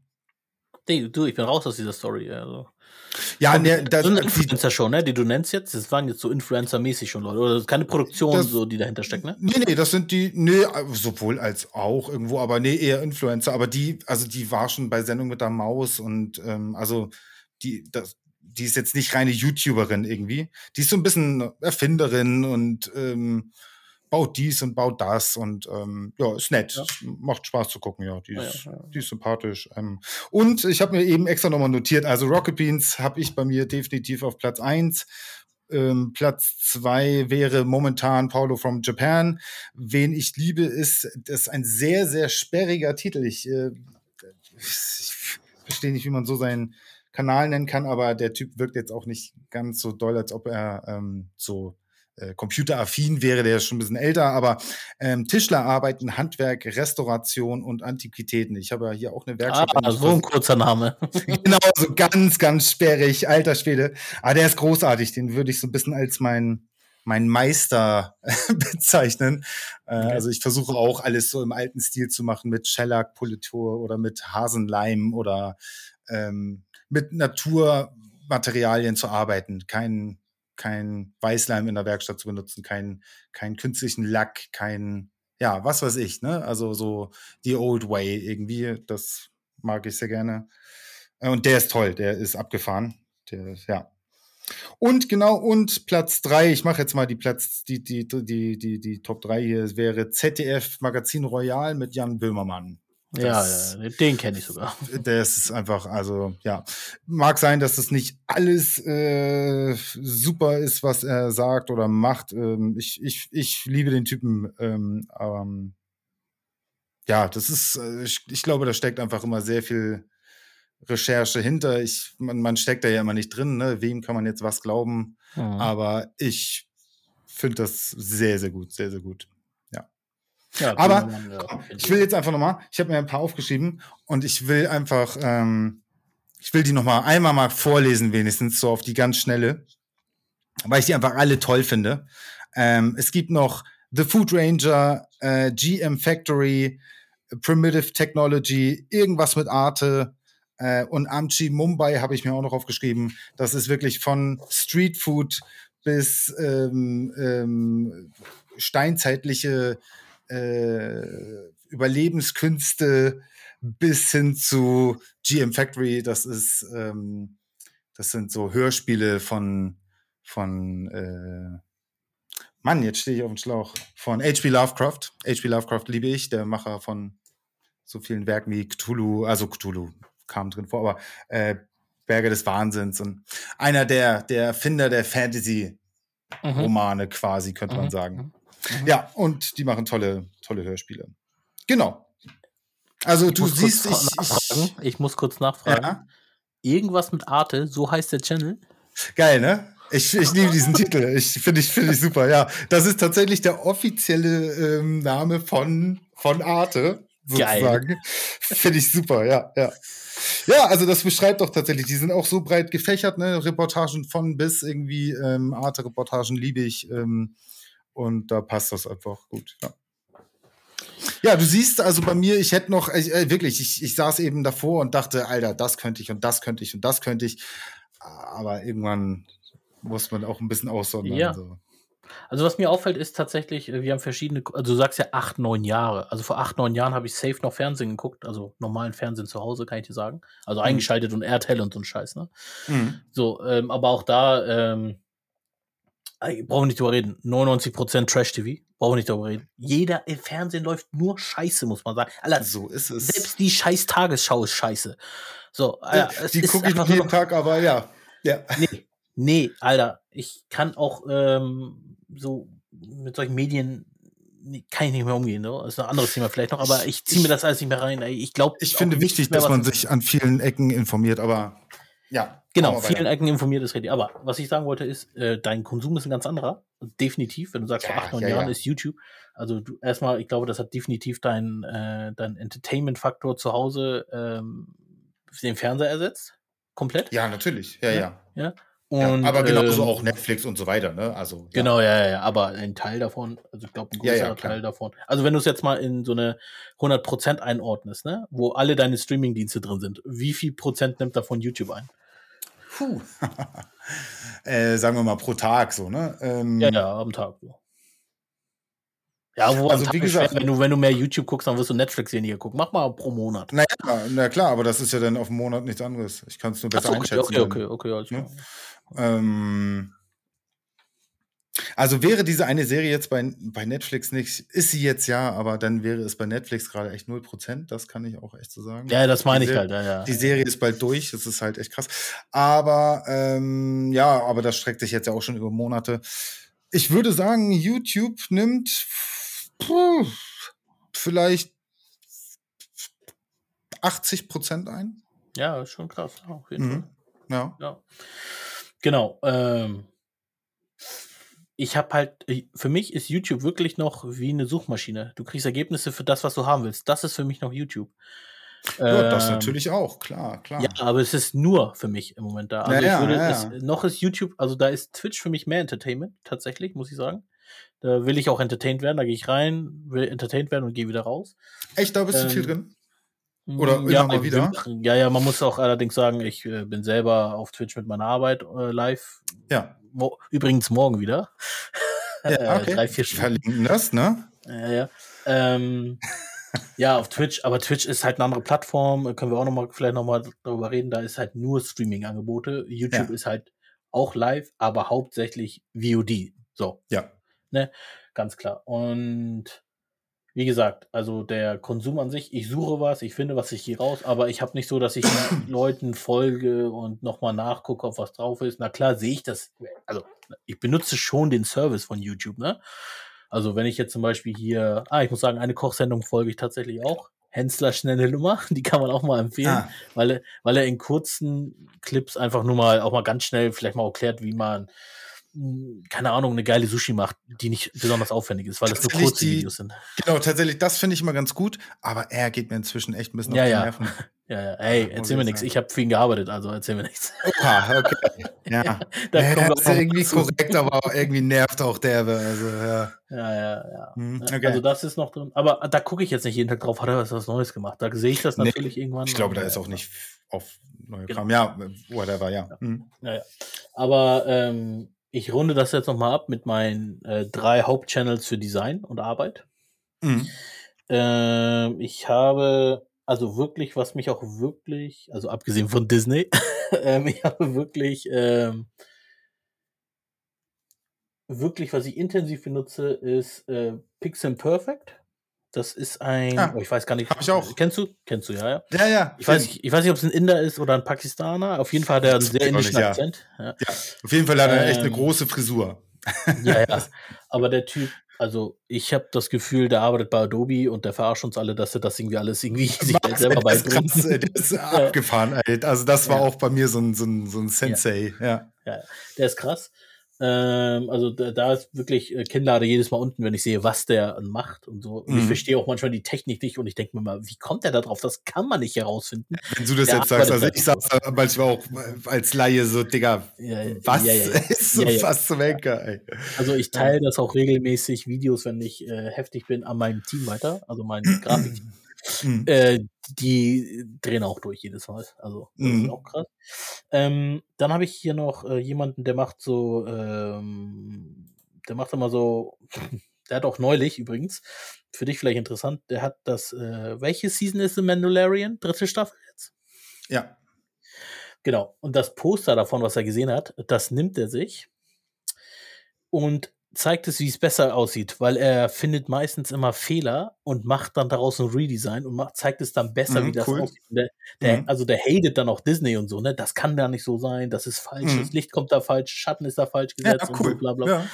Nee, du, ich bin raus aus dieser Story. Also. Ja, ne, das sind Influencer schon, ne, die du nennst jetzt. Das waren jetzt so Influencer-mäßig schon Leute. Oder keine Produktion, das, so, die dahinter steckt, ne? Nee, nee, das sind die, nee, sowohl als auch irgendwo, aber nee, eher Influencer. Aber die, also die war schon bei Sendung mit der Maus und ähm, also die, das, die ist jetzt nicht reine YouTuberin irgendwie. Die ist so ein bisschen Erfinderin und ähm, baut dies und baut das und ähm, ja, ist nett. Ja. Macht Spaß zu gucken, ja. Die ist, ja, ja. Die ist sympathisch. Ähm, und ich habe mir eben extra nochmal notiert, also Rocket Beans habe ich bei mir definitiv auf Platz eins. Ähm, Platz zwei wäre momentan Paulo from Japan. Wen ich liebe, ist, das ist ein sehr, sehr sperriger Titel. Ich, äh, ich verstehe nicht, wie man so seinen Kanal nennen kann, aber der Typ wirkt jetzt auch nicht ganz so doll, als ob er ähm, so äh, computeraffin wäre, der ist schon ein bisschen älter, aber ähm, Tischlerarbeiten, Handwerk, Restauration und Antiquitäten. Ich habe ja hier auch eine Werkstatt. Ah, so ein kurzer Name. <laughs> genau, so ganz, ganz sperrig, alter Schwede. Aber der ist großartig, den würde ich so ein bisschen als mein mein Meister <laughs> bezeichnen. Äh, okay. Also ich versuche auch alles so im alten Stil zu machen mit Shellac-Politur oder mit Hasenleim oder ähm, mit Naturmaterialien zu arbeiten, kein, kein Weißleim in der Werkstatt zu benutzen, keinen kein künstlichen Lack, kein, ja, was weiß ich, ne? Also so die Old Way irgendwie, das mag ich sehr gerne. Äh, und der ist toll, der ist abgefahren. Der, ja. Und genau, und Platz drei ich mache jetzt mal die Platz, die, die, die, die, die Top drei hier, wäre ZDF Magazin Royal mit Jan Böhmermann. Ja, Das- ja, den kenne ich sogar. <laughs> Das ist einfach, also ja, mag sein, dass das nicht alles äh, super ist, was er sagt oder macht. Ähm, ich, ich, ich liebe den Typen. Ähm, ähm, ja, das ist, äh, ich, ich glaube, da steckt einfach immer sehr viel Recherche hinter. Ich, man, man steckt da ja immer nicht drin, ne? Wem kann man jetzt was glauben? Mhm. Aber ich finde das sehr, sehr gut, sehr, sehr gut. Ja, Aber, ja, finde ich will jetzt einfach nochmal, ich habe mir ein paar aufgeschrieben und ich will einfach, ähm, ich will die nochmal einmal mal vorlesen, wenigstens so auf die ganz schnelle, weil ich die einfach alle toll finde. Ähm, es gibt noch The Food Ranger, äh, GM Factory, Primitive Technology, irgendwas mit Arte äh, und Amchi Mumbai habe ich mir auch noch aufgeschrieben. Das ist wirklich von Street Food bis ähm, ähm, steinzeitliche äh, Überlebenskünste bis hin zu GM Factory. Das ist, ähm, das sind so Hörspiele von, von, äh, Mann, jetzt stehe ich auf dem Schlauch. Von H.P. Lovecraft. H.P. Lovecraft liebe ich, der Macher von so vielen Werken wie Cthulhu, also Cthulhu kam drin vor, aber äh, Berge des Wahnsinns und einer der, der Erfinder der Fantasy-Romane Mhm. quasi, könnte man Mhm. sagen. Mhm. Ja, und die machen tolle, tolle Hörspiele. Genau. Also Ich du siehst, ich, ich, Ich muss kurz nachfragen. ja, Irgendwas mit Arte, so heißt der Channel. geil, ne? Ich, ich liebe diesen Titel. Ich finde ich, finde ich super, ja. Das ist tatsächlich der offizielle ähm, Name von, von Arte, sozusagen. Finde ich super, ja, ja. Ja, also das beschreibt doch tatsächlich, die sind auch so breit gefächert, ne? Reportagen von bis irgendwie, ähm, Arte-Reportagen liebe ich. Ähm, und da passt das einfach gut, ja. Ja, du siehst also bei mir, ich hätte noch, äh, wirklich, ich, ich saß eben davor und dachte, Alter, das könnte ich und das könnte ich und das könnte ich. Aber irgendwann muss man auch ein bisschen aussondern. Ja. So. Also was mir auffällt, ist tatsächlich, äh, wir haben verschiedene, also du sagst ja acht, neun Jahre. Also vor acht, neun Jahren habe ich safe noch Fernsehen geguckt, also normalen Fernsehen zu Hause, kann ich dir sagen. Also Mhm. eingeschaltet und RTL und so ein Scheiß, ne? Mhm. So, ähm, aber auch da, ähm, brauchen wir nicht drüber reden. 99% Trash-TV, brauchen wir nicht drüber reden. Jeder im Fernsehen läuft nur Scheiße, muss man sagen. Alter, So ist es. selbst die scheiß Tagesschau ist scheiße. So, Alter, es die gucke ich jeden noch- Tag, aber ja. Ja. Nee, nee, Alter, ich kann auch ähm, so mit solchen Medien kann ich nicht mehr umgehen. So. Das ist ein anderes Thema vielleicht noch, aber ich ziehe mir das alles nicht mehr rein. Ich glaube, Ich finde wichtig, dass man sich an vielen Ecken informiert, aber ja. Genau, vielen. Ecken informiert ist richtig. Aber was ich sagen wollte ist, äh, dein Konsum ist ein ganz anderer. Definitiv, wenn du sagst, vor Ja, acht, neun ja, Jahren ja. ist YouTube. Also du erstmal, ich glaube, das hat definitiv dein, äh, dein Entertainment-Faktor zu Hause ähm, den Fernseher ersetzt. Komplett. Ja, natürlich. Ja, Ja. ja. Und, aber genauso ähm, auch Netflix und so weiter, ne? Also. Genau, ja, ja, ja, aber ein Teil davon, also ich glaube, ein klar. Teil davon. Also wenn du es jetzt mal in so eine 100% einordnest, ne, wo alle deine Streaming-Dienste drin sind, wie viel Prozent nimmt davon YouTube ein? Puh. <laughs> äh, sagen wir mal pro Tag so, ne? Ähm, Ja, ja, am Tag. So. Ja, wo Also, am Tag wie schwer, gesagt- wenn du, wenn du mehr YouTube guckst, dann wirst du Netflix weniger gucken. Mach mal pro Monat. Naja, na klar, aber das ist ja dann auf einen Monat nichts anderes. Ich kann es nur besser Achso, okay, einschätzen. okay, dann. okay, okay, alles Ne? klar. Ähm, also wäre diese eine Serie jetzt bei, bei Netflix nicht, ist sie jetzt ja, aber dann wäre es bei Netflix gerade echt 0%, das kann ich auch echt so sagen. Ja, das meine Die ich halt, ja, ja. Die Serie ist bald durch, das ist halt echt krass. Aber ähm, ja, aber das streckt sich jetzt ja auch schon über Monate. Ich würde sagen, YouTube nimmt puh, vielleicht 80% ein. Ja, schon krass. Auf jeden Fall. Mhm. Ja. Ja. Genau. Ähm, ich habe halt, für mich ist YouTube wirklich noch wie eine Suchmaschine. Du kriegst Ergebnisse für das, was du haben willst. Das ist für mich noch YouTube. ja, das Ähm, natürlich auch, klar, klar. Ja, aber es ist nur für mich im Moment da. Also Ja, ja, ich würde, ja. Es, noch ist YouTube, also da ist Twitch für mich mehr Entertainment, tatsächlich, muss ich sagen. Da will ich auch entertained werden, da gehe ich rein, will entertained werden und gehe wieder raus. Echt, da bist du viel Ähm, drin? Oder ja, immer mal wieder? machen- ja, ja, man muss auch allerdings sagen, ich äh, bin selber auf Twitch mit meiner Arbeit äh, live. Ja. Mo übrigens morgen wieder. Ja, <laughs> okay. Äh, drei, vier Stunden. Verlinken das, ne? Ja, ja. Ähm, <laughs> ja, auf Twitch, aber Twitch ist halt eine andere Plattform, äh, können wir auch noch mal vielleicht noch mal darüber reden, da ist halt nur Streaming-Angebote. YouTube Ja. ist halt auch live, aber hauptsächlich VOD. So, Ja. ganz klar. Und wie gesagt, also der Konsum an sich, ich suche was, ich finde was, ich gehe raus, aber ich habe nicht so, dass ich <coughs> Leuten folge und nochmal nachgucke, ob was drauf ist. Na klar, sehe ich das. Also, ich benutze schon den Service von YouTube, ne? Also, wenn ich jetzt zum Beispiel hier, ah, ich muss sagen, eine Kochsendung folge ich tatsächlich auch. Hensler schnelle Nummer, <laughs> die kann man auch mal empfehlen, ah. weil, er, weil er in kurzen Clips einfach nur mal auch mal ganz schnell vielleicht mal erklärt, wie man keine Ahnung, eine geile Sushi macht, die nicht besonders aufwendig ist, weil das nur kurze die, Videos sind. Genau, tatsächlich, das finde ich immer ganz gut, aber er geht mir inzwischen echt ein bisschen ja, auf die ja. Nerven. <laughs> Ja, ja, ey, ja, erzähl mir nichts. Ich habe für ihn gearbeitet, also erzähl mir nichts. Oha, okay. <laughs> Ja, da ja, kommt ist irgendwie korrekt, aber <laughs> irgendwie nervt auch derbe. Also, ja. Ja, ja, ja. Hm, okay. Also das ist noch drin. Aber da gucke ich jetzt nicht jeden Tag drauf, hat er was Neues gemacht. Da sehe ich das natürlich nee, irgendwann. Ich glaube, da ist auch nicht auf neue genau. Kram. Ja, whatever, ja. Ja, hm. ja, ja. Aber ähm, ich runde das jetzt nochmal ab mit meinen äh, drei Hauptchannels für Design und Arbeit. Mhm. Ähm, ich habe also wirklich, was mich auch wirklich, also abgesehen von Disney, <laughs> ähm, ich habe wirklich, ähm, wirklich, was ich intensiv benutze, ist äh, Pixel Perfect. Das ist ein, ah, oh, ich weiß gar nicht. Hab ich auch. Kennst du? Kennst du, ja, ja. Ja, ja. Ich weiß, nicht, ich weiß nicht, ob es ein Inder ist oder ein Pakistaner. Auf jeden Fall hat er einen sehr indischen ja. Akzent. Ja. ja. auf jeden Fall hat er ähm, echt eine ähm, große Frisur. Ja, ja. <laughs> Aber der Typ, also ich habe das Gefühl, der arbeitet bei Adobe und der verarscht uns alle, dass er das irgendwie alles irgendwie <laughs> sich Max, selber beibringt. <laughs> Das ist, das ist abgefahren, ey. Also das war ja. auch bei mir so ein, so ein, so ein Sensei, ja. ja. der ist krass. Ähm, also da, da ist wirklich äh, Kinnlade jedes Mal unten, wenn ich sehe, was der macht und so. Und mhm. ich verstehe auch manchmal die Technik nicht und ich denke mir mal, wie kommt der da drauf? Das kann man nicht herausfinden. Wenn du das der jetzt sagst, also ich sag's manchmal auch als Laie so, Digga, ja, was ja, ja, ist so fast zum Henker, ey. Also ich teile das auch regelmäßig Videos, wenn ich äh, heftig bin, an meinem Team weiter, also mein <clears throat> Grafikteam. Mhm. Äh, die drehen auch durch jedes Mal. Also das mhm. ist auch krass. Ähm, dann habe ich hier noch äh, jemanden, der macht so, ähm, der macht immer so, <laughs> der hat auch neulich übrigens, für dich vielleicht interessant, der hat das, äh, welche Season ist The Mandalorian? Dritte Staffel jetzt? Ja. Genau. Und das Poster davon, was er gesehen hat, das nimmt er sich und zeigt es, wie es besser aussieht, weil er findet meistens immer Fehler und macht dann daraus ein Redesign und macht, zeigt es dann besser, mhm, wie das cool. aussieht. Der, der, mhm. Also der hatet dann auch Disney und so, ne? Das kann gar nicht so sein, das ist falsch, mhm. das Licht kommt da falsch, Schatten ist da falsch gesetzt ja, cool. und bla bla. Ja.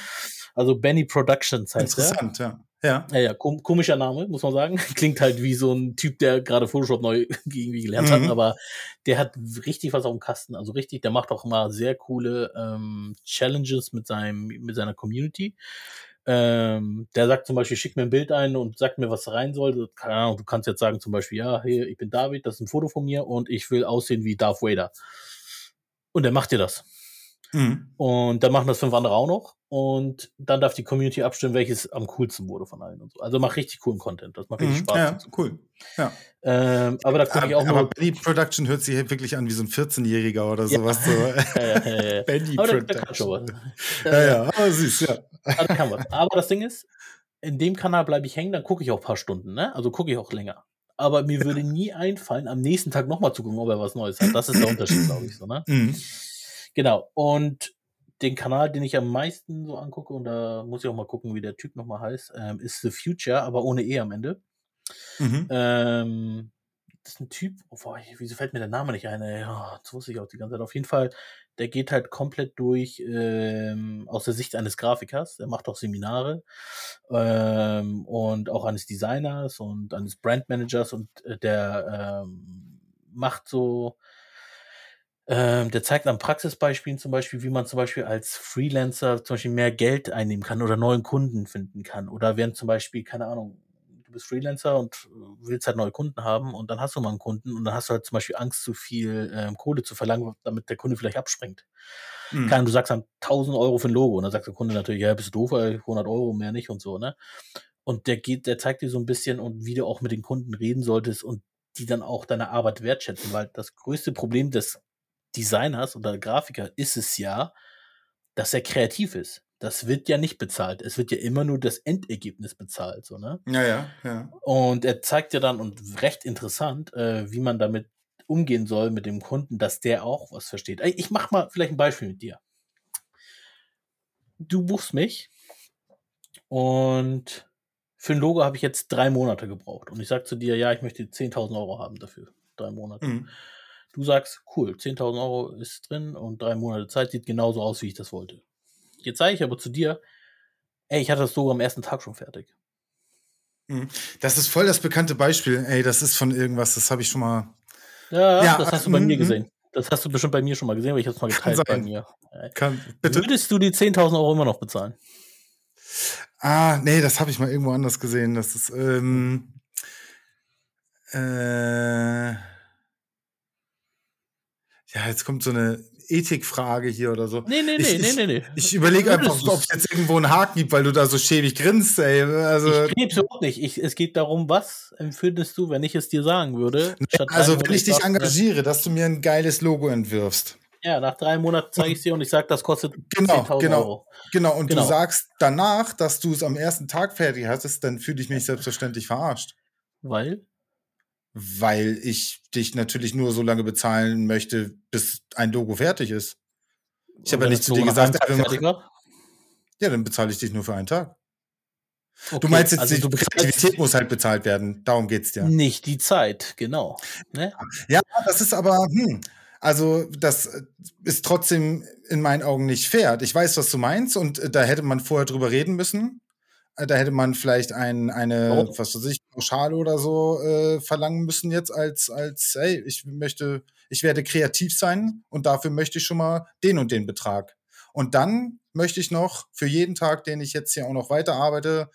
Also Benny Productions heißt Interessant, der. ja. Ja. Ja, ja kom komischer Name, muss man sagen. <laughs> Klingt halt wie so ein Typ, der gerade Photoshop neu <laughs> irgendwie gelernt mhm. hat, aber der hat richtig was auf dem Kasten. Also richtig, der macht auch immer sehr coole ähm, Challenges mit seinem, mit seiner Community. Ähm, der sagt zum Beispiel, schick mir ein Bild ein und sagt mir, was rein soll. Keine Ahnung, du kannst jetzt sagen zum Beispiel, ja, hier, ich bin David, das ist ein Foto von mir und ich will aussehen wie Darth Vader. Und er macht dir das. Mhm. Und dann machen das fünf andere auch noch. Und dann darf die Community abstimmen, welches am coolsten wurde von allen und so. Also macht richtig coolen Content. Das macht richtig mhm, Spaß. Ja, cool. Ja. Ähm, aber da gucke ich auch aber, Aber Benny Production hört sich wirklich an wie so ein 14-Jähriger oder sowas. Ja. So. <laughs> ja, ja, ja, <laughs> Benny aber Production. Schon was. Ja, ja, aber süß, ja. Also kann was. Aber das Ding ist, in dem Kanal bleibe ich hängen, dann gucke ich auch ein paar Stunden, ne? Also gucke ich auch länger. Aber mir würde nie einfallen, am nächsten Tag nochmal zu gucken, ob er was Neues hat. Das ist der Unterschied, glaube ich, so, ne? Mhm. Genau. Und den Kanal, den ich am meisten so angucke, und da muss ich auch mal gucken, wie der Typ nochmal heißt, ähm, ist The Future, aber ohne E am Ende. Mhm. Ähm, das ist ein Typ, oh, boah, wieso fällt mir der Name nicht ein? Ey? Oh, das wusste ich auch die ganze Zeit. Auf jeden Fall, der geht halt komplett durch ähm, aus der Sicht eines Grafikers. Der macht auch Seminare ähm, und auch eines Designers und eines Brandmanagers und äh, der ähm, macht so ähm, der zeigt an Praxisbeispielen zum Beispiel, wie man zum Beispiel als Freelancer zum Beispiel mehr Geld einnehmen kann oder neuen Kunden finden kann. Oder während zum Beispiel, keine Ahnung, du bist Freelancer und willst halt neue Kunden haben und dann hast du mal einen Kunden und dann hast du halt zum Beispiel Angst, zu viel ähm, Kohle zu verlangen, damit der Kunde vielleicht abspringt. Mhm. Kann, du sagst dann 1000 Euro für ein Logo und dann sagt der Kunde natürlich, ja, bist du doof, 100 Euro mehr nicht und so, ne? Und der geht, der zeigt dir so ein bisschen und wie du auch mit den Kunden reden solltest und die dann auch deine Arbeit wertschätzen, weil das größte Problem des Designers oder Grafiker ist es ja, dass er kreativ ist. Das wird ja nicht bezahlt. Es wird ja immer nur das Endergebnis bezahlt, so, ne? Ja, ja, ja. Und er zeigt ja dann, und recht interessant, äh, wie man damit umgehen soll mit dem Kunden, dass der auch was versteht. Ich mach mal vielleicht ein Beispiel mit dir. Du buchst mich und für ein Logo habe ich jetzt drei Monate gebraucht. Und ich sage zu dir, ja, ich möchte 10.000 Euro haben dafür. Drei Monate. Mhm. Du sagst, cool, 10.000 Euro ist drin und drei Monate Zeit sieht genauso aus, wie ich das wollte. Jetzt sage ich aber zu dir, ey, ich hatte das Logo am ersten Tag schon fertig. Mhm. Das ist voll das bekannte Beispiel. Ey, das ist von irgendwas, das habe ich schon mal. Ja, Ja, das hast du bei mhm, mir mhm. gesehen. Das hast du bestimmt bei mir schon mal gesehen, weil ich habe es mal geteilt bei mir. Kann, bitte? Würdest du die 10.000 Euro immer noch bezahlen? Ah, nee, das habe ich mal irgendwo anders gesehen. Das ist, ähm, äh, ja, jetzt kommt so eine Ethikfrage hier oder so. Nee, nee, Ich- nee, nee, ich- nee, nee. Ich überlege einfach, ob es jetzt irgendwo einen Haken gibt, weil du da so schäbig grinst, ey. Also, Ich krebs überhaupt nicht. Ich, es geht darum, was empfindest du, wenn ich es dir sagen würde? drei also wenn ich dich engagiere, dass du mir ein geiles Logo entwirfst. Ja, nach drei Monaten zeige ich dir und ich sage, das kostet Genau, 10.000 genau. Euro. Genau, und Genau. du sagst danach, dass du es am ersten Tag fertig hattest, dann fühle ich mich selbstverständlich verarscht. Weil? Weil ich dich natürlich nur so lange bezahlen möchte, bis ein Logo fertig ist. Ich habe ja nicht zu dir gesagt, ja, dann bezahle ich dich nur für einen Tag. Du Okay, meinst jetzt, also die du Kreativität muss halt bezahlt werden. Darum geht's dir. nicht die Zeit, genau. Ne? Ja, das ist aber, hm, also das ist trotzdem in meinen Augen nicht fair. Ich weiß, was du meinst und äh, da hätte man vorher drüber reden müssen. Da hätte man vielleicht ein, eine, Warum? was weiß ich, Pauschale oder so äh, verlangen müssen jetzt als, als, hey, ich möchte, ich werde kreativ sein und dafür möchte ich schon mal den und den Betrag. Und dann möchte ich noch für jeden Tag, den ich jetzt hier auch noch weiterarbeite,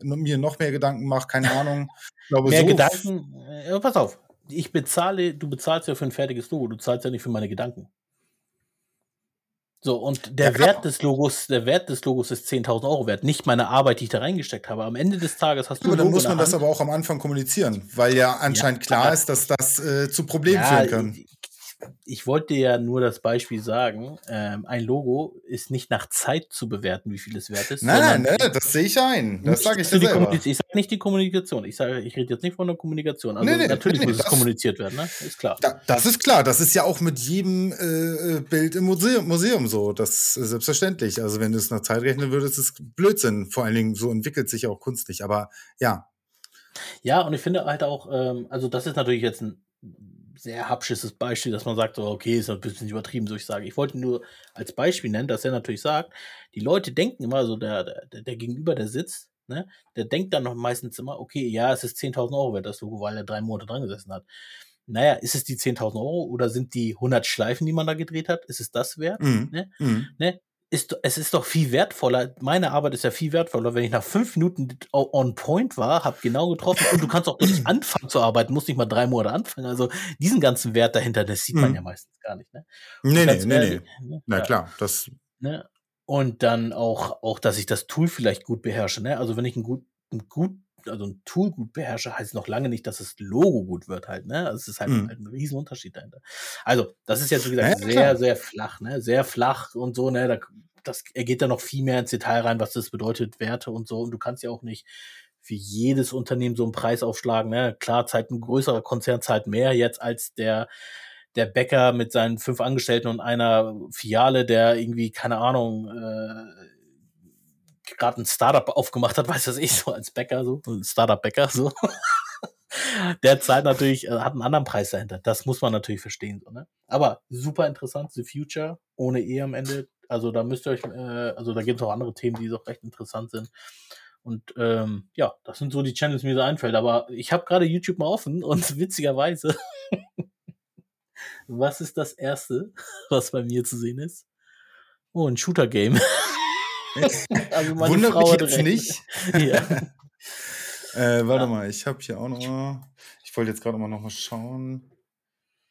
n- mir noch mehr Gedanken mache, keine <laughs> Ahnung. Ich glaube, Mehr so Gedanken. Äh, pass auf. Ich bezahle, du bezahlst ja für ein fertiges Logo, du zahlst ja nicht für meine Gedanken. So, und der Ja. Wert des Logos, der Wert des Logos ist 10.000 Euro wert, nicht meine Arbeit, die ich da reingesteckt habe. Am Ende des Tages hast du Aber dann muss man das aber auch am Anfang kommunizieren, weil ja anscheinend klar ist, dass das äh, zu Problemen Ja, führen kann. Ich, wollte ja nur das Beispiel sagen, ähm, ein Logo ist nicht nach Zeit zu bewerten, wie viel es wert ist. Nein, nein, nein, das sehe ich ein. Das sage ich dir selber. Ich sage nicht die Kommunikation. Ich sage, ich rede jetzt nicht von der Kommunikation. Also Nee, nee, natürlich nee, muss es kommuniziert werden, ne? Ist klar. Da, das ist klar, das ist ja auch mit jedem äh, äh, Bild im Museum, Museum so. Das ist selbstverständlich. Also wenn du es nach Zeit rechnen würdest, ist es Blödsinn. Vor allen Dingen, so entwickelt sich ja auch Kunst nicht. Aber ja, Ja, und ich finde halt auch, ähm, also das ist natürlich jetzt ein sehr hapsches Beispiel, dass man sagt, okay, ist ein bisschen übertrieben, so ich sage. Ich wollte nur als Beispiel nennen, dass er natürlich sagt, die Leute denken immer, so der, der, der Gegenüber, der sitzt, ne, der denkt dann noch meistens immer, okay, ja, es ist 10.000 Euro wert, das Logo, weil er drei Monate dran gesessen hat. Naja, ist es die 10.000 Euro oder sind die 100 Schleifen, die man da gedreht hat, ist es das wert? mhm. Ne? Mhm. ne, ist, es ist doch viel wertvoller. Meine Arbeit ist ja viel wertvoller, wenn ich nach fünf Minuten on point war, habe genau getroffen und du kannst auch gleich <clears throat> anfangen zu arbeiten, musst nicht mal drei Monate anfangen. Also diesen ganzen Wert dahinter, das sieht man Mhm. ja meistens gar nicht. Ne? nee, nee, nee, ehrlich, nee. ne, Na ja, klar, das Ne? Und dann auch, auch, dass ich das Tool vielleicht gut beherrsche. Ne? Also wenn ich ein gut, ein gut, also ein Tool gut beherrsche, heißt noch lange nicht, dass das Logo gut wird halt. Ne? Also es ist halt, Mhm. halt ein riesen Unterschied dahinter. Also das ist jetzt wie gesagt ja, sehr, sehr flach, ne? Sehr flach und so. Ne? Da, das er geht da noch viel mehr ins Detail rein, was das bedeutet, Werte und so. Und du kannst ja auch nicht für jedes Unternehmen so einen Preis aufschlagen. Ne? Klar, zahlt ein größerer Konzern zahlt mehr jetzt als der der Bäcker mit seinen fünf Angestellten und einer Filiale, der irgendwie, keine Ahnung, äh, gerade ein Startup aufgemacht hat, <laughs> weiß das ich, so als Bäcker, so, ein Startup-Bäcker, so. <laughs> Der zahlt natürlich, äh, hat einen anderen Preis dahinter. Das muss man natürlich verstehen, so, ne? Aber super interessant, The Future, ohne E am Ende. Also da müsst ihr euch, äh, also da gibt es auch andere Themen, die auch recht interessant sind. Und ähm, ja, das sind so die Channels, die mir so einfällt. Aber ich habe gerade YouTube mal offen <laughs> und witzigerweise, was ist das Erste, was bei mir zu sehen ist? Oh, ein Shooter-Game. <laughs> also wundert Frau mich jetzt nicht. <laughs> Ja. <laughs> Äh, warte Ja. mal, ich habe hier auch noch mal, ich wollte jetzt gerade mal noch mal schauen,